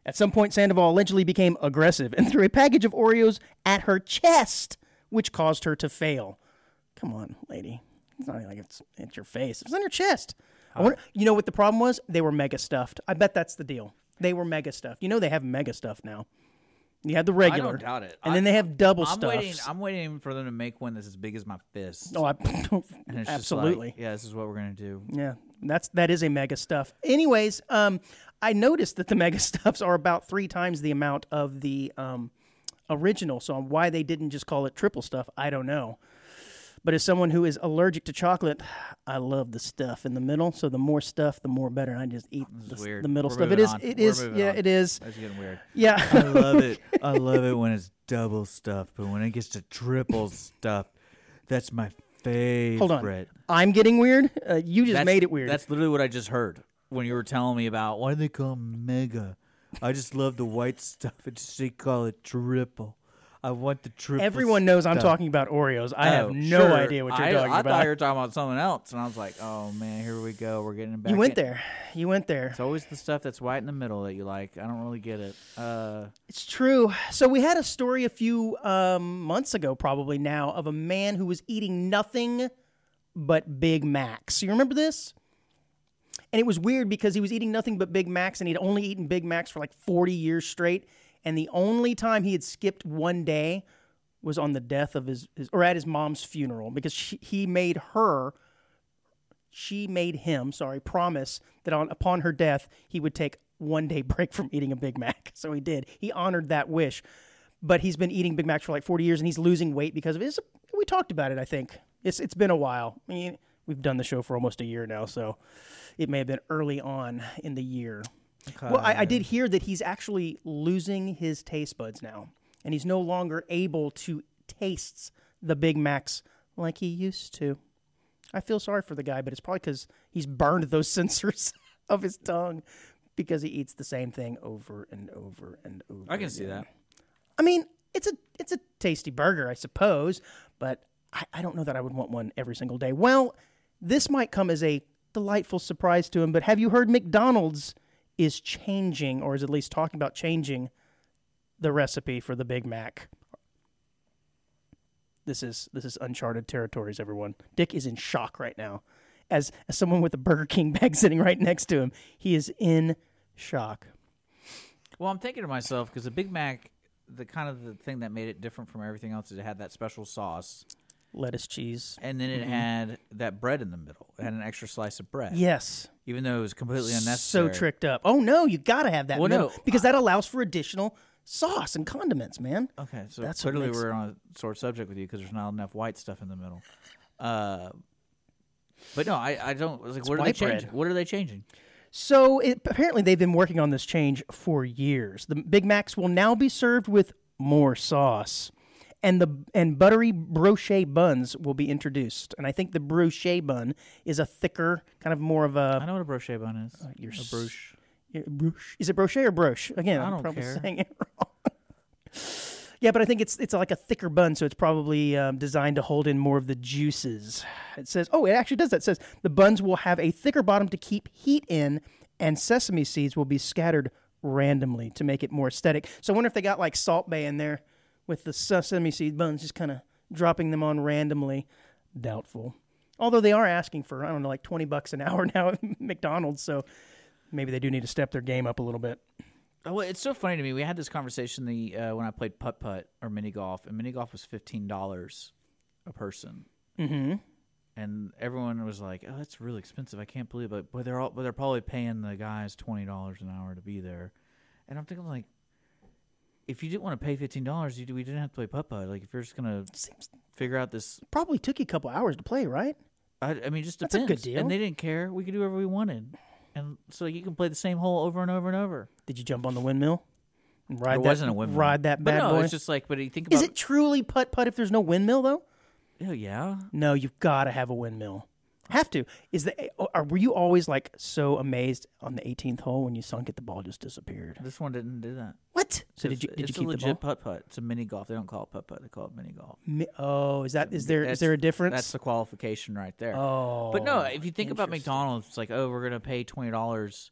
At some point, Sandoval allegedly became aggressive and threw a package of Oreos at her chest, which caused her to fail. Come on, lady. It's not like it's at your face. It's on your chest. I wonder, you know what the problem was? They were mega stuffed. I bet that's the deal. They were mega stuffed. You know they have mega stuff now. You have the regular. I don't doubt it. And I- then they have double I'm stuffs. waiting. I'm waiting for them to make one that's as big as my fist. oh, I, just like, absolutely. yeah, this is what we're gonna do. Yeah, that's that is a mega stuff. Anyways, um, I noticed that the mega stuffs are about three times the amount of the um, original. So why they didn't just call it triple stuff, I don't know. But as someone who is allergic to chocolate, I love the stuff in the middle. So the more stuff, the more better. And I just eat the, the middle We're stuff. It moving on. It We're is. Yeah, on. it is. That's getting weird. Yeah. I love it. I love it when it's double stuff, but when it gets to triple stuff, that's my favorite. Hold on. I'm getting weird. Uh, you just That's- made it weird. That's literally what I just heard when you were telling me about why do they call 'em mega. I just love the white stuff. It just they call it triple. I want the triple. Everyone knows I'm talking about Oreos. I have Oh, no sure. idea what you're I, talking I about. I thought you were talking about something else, and I was like, "Oh man, here we go. We're getting back." you went in. there. You went there. It's always the stuff that's white in the middle that you like. I don't really get it. Uh, It's true. So we had a story a few um, months ago, probably now, of a man who was eating nothing but Big Macs. You remember this? And it was weird because he was eating nothing but Big Macs, and he'd only eaten Big Macs for like 40 years straight. And the only time he had skipped one day was on the death of his, his or at his mom's funeral because she, he made her she made him, sorry, promise that on upon her death he would take one day break from eating a Big Mac. So he did. He honored that wish. But he's been eating Big Macs for like 40 years and he's losing weight because of it. We talked about it, I think. It's it's been a while. I mean, we've done the show for almost a year now, so it may have been early on in the year. Well, I, I did hear that he's actually losing his taste buds now, and he's no longer able to taste the Big Macs like he used to. I feel sorry for the guy, but it's probably because he's burned those sensors of his tongue because he eats the same thing over and over and over. I can see again. that. I mean, it's a it's a tasty burger, I suppose, but I, I don't know that I would want one every single day. Well, this might come as a delightful surprise to him, but have you heard McDonald's is changing, or is at least talking about changing the recipe for the Big Mac? This is this is uncharted territories, everyone. Dick is in shock right now. As as someone with a Burger King bag sitting right next to him, he is in shock. Well, I'm thinking to myself because the Big Mac, the kind of the thing that made it different from everything else is it had that special sauce, Lettuce, cheese. and then it had that bread in the middle. It had an extra slice of bread, Yes. even though it was completely unnecessary. so tricked up. Oh no, you got to have that Well, middle, no, because that allows for additional sauce and condiments, man. Okay, so That's clearly makes- we're on a sore subject with you because there's not enough white stuff in the middle. Uh, but no, I, I don't. I like, what are they bread. changing? What are they changing? So it, apparently they've been working on this change for years. The Big Macs will now be served with more sauce. And the and buttery brochet buns will be introduced. And I think the brochet bun is a thicker, kind of more of I a know what a brochet bun is. you're a s- broche. Yeah, broche. Is it brochet or broche? Again, I I'm probably care. saying it wrong. yeah, but I think it's it's like a thicker bun, so it's probably um, designed to hold in more of the juices. It says, oh, it actually does that. It says the buns will have a thicker bottom to keep heat in, and sesame seeds will be scattered randomly to make it more aesthetic. So I wonder if they got like Salt Bae in there with the sesame seed buns, just kind of dropping them on randomly. Doubtful. Although they are asking for I don't know like twenty bucks an hour now at McDonald's, so maybe they do need to step their game up a little bit. Oh, well, it's so funny to me. We had this conversation the uh, when I played putt putt or mini golf, and mini golf was fifteen dollars a person, Mm-hmm. and everyone was like, "Oh, that's really expensive. I can't believe it." But they're all, but they're probably paying the guys twenty dollars an hour to be there, and I'm thinking like, if you didn't want to pay fifteen dollars, you we didn't have to play putt putt. Like if you're just gonna Seems figure out this, probably took you a couple hours to play, right? I, I mean, just That's a depends. good deal. And they didn't care. We could do whatever we wanted. and so you can play the same hole over and over and over. Did you jump on the windmill? And Ride There that, wasn't a windmill. Ride that but bad no, boy. it's just like, but do you think about Is it truly putt putt if there's no windmill though? Oh yeah. No, you've got to have a windmill. Have to. Is the are, were you always like so amazed on the 18th hole when you sunk it, the ball just disappeared? This one didn't do that. What? So did you did you keep a the legit putt putt? It's a mini golf. They don't call it putt putt. They call it mini golf. Mi- Oh, is that is there is That's- there a difference? That's the qualification right there. oh, But no, if you think about interesting. McDonald's, it's like, oh, we're gonna pay twenty dollars,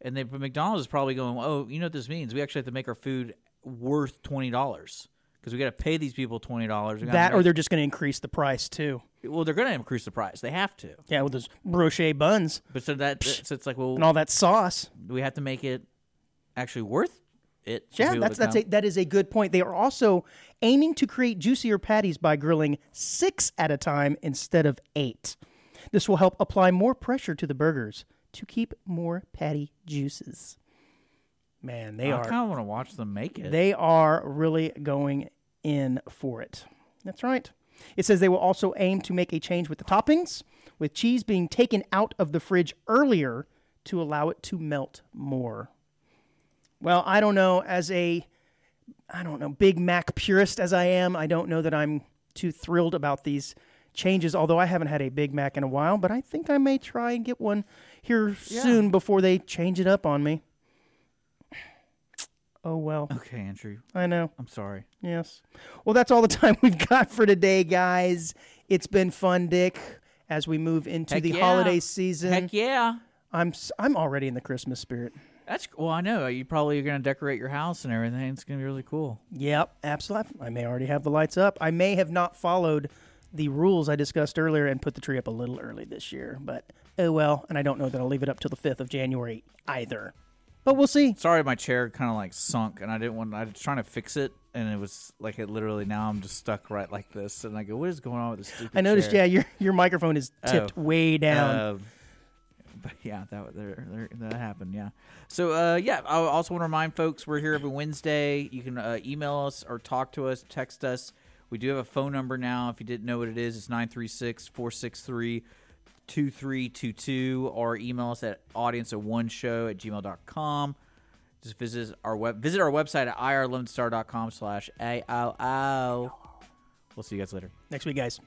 and they but McDonald's is probably going, oh, you know what this means? We actually have to make our food worth twenty dollars because we got to pay these people twenty dollars. that or they're just going to increase the price too. well, they're gonna increase the price. They have to. Yeah, with those brochet buns But so that so it's like, well, and all that sauce. we have to make it actually worth it. Yeah, that's to that's a, that is a good point. They are also aiming to create juicier patties by grilling six at a time instead of eight. This will help apply more pressure to the burgers to keep more patty juices. Man, they I are kind of want to watch them make it. they are really going in for it. That's right. It says they will also aim to make a change with the toppings, with cheese being taken out of the fridge earlier to allow it to melt more. Well, I don't know. As a, I don't know, Big Mac purist as I am, I don't know that I'm too thrilled about these changes. Although I haven't had a Big Mac in a while, but I think I may try and get one here soon before they change it up on me. Oh well, okay, Andrew. I know. I'm sorry. Yes. Well, that's all the time we've got for today, guys. It's been fun, Dick. As we move into Heck the yeah. holiday season, Heck yeah. I'm I'm already in the Christmas spirit. That's well. I know you probably are going to decorate your house and everything. It's going to be really cool. Yep, absolutely. I may already have the lights up. I may have not followed the rules I discussed earlier and put the tree up a little early this year, but oh well. And I don't know that I'll leave it up till the fifth of January either. But we'll see. Sorry, my chair kind of like sunk, and I didn't want. I was trying to fix it, and it was like it literally. Now I'm just stuck right like this, and I go, "What is going on with this stupid?" I noticed. chair? Yeah, your your microphone is tipped Oh. way down. Um, but yeah, that there, there, that happened. Yeah. So uh, yeah, I also want to remind folks we're here every Wednesday. You can uh, email us or talk to us, text us. We do have a phone number now. If you didn't know what it is, it's 936-463-2322 or email us at audience at one show at gmail.com. Just visit our web visit our website at irlonestar.com slash AOO. We'll see you guys later. Next week, guys.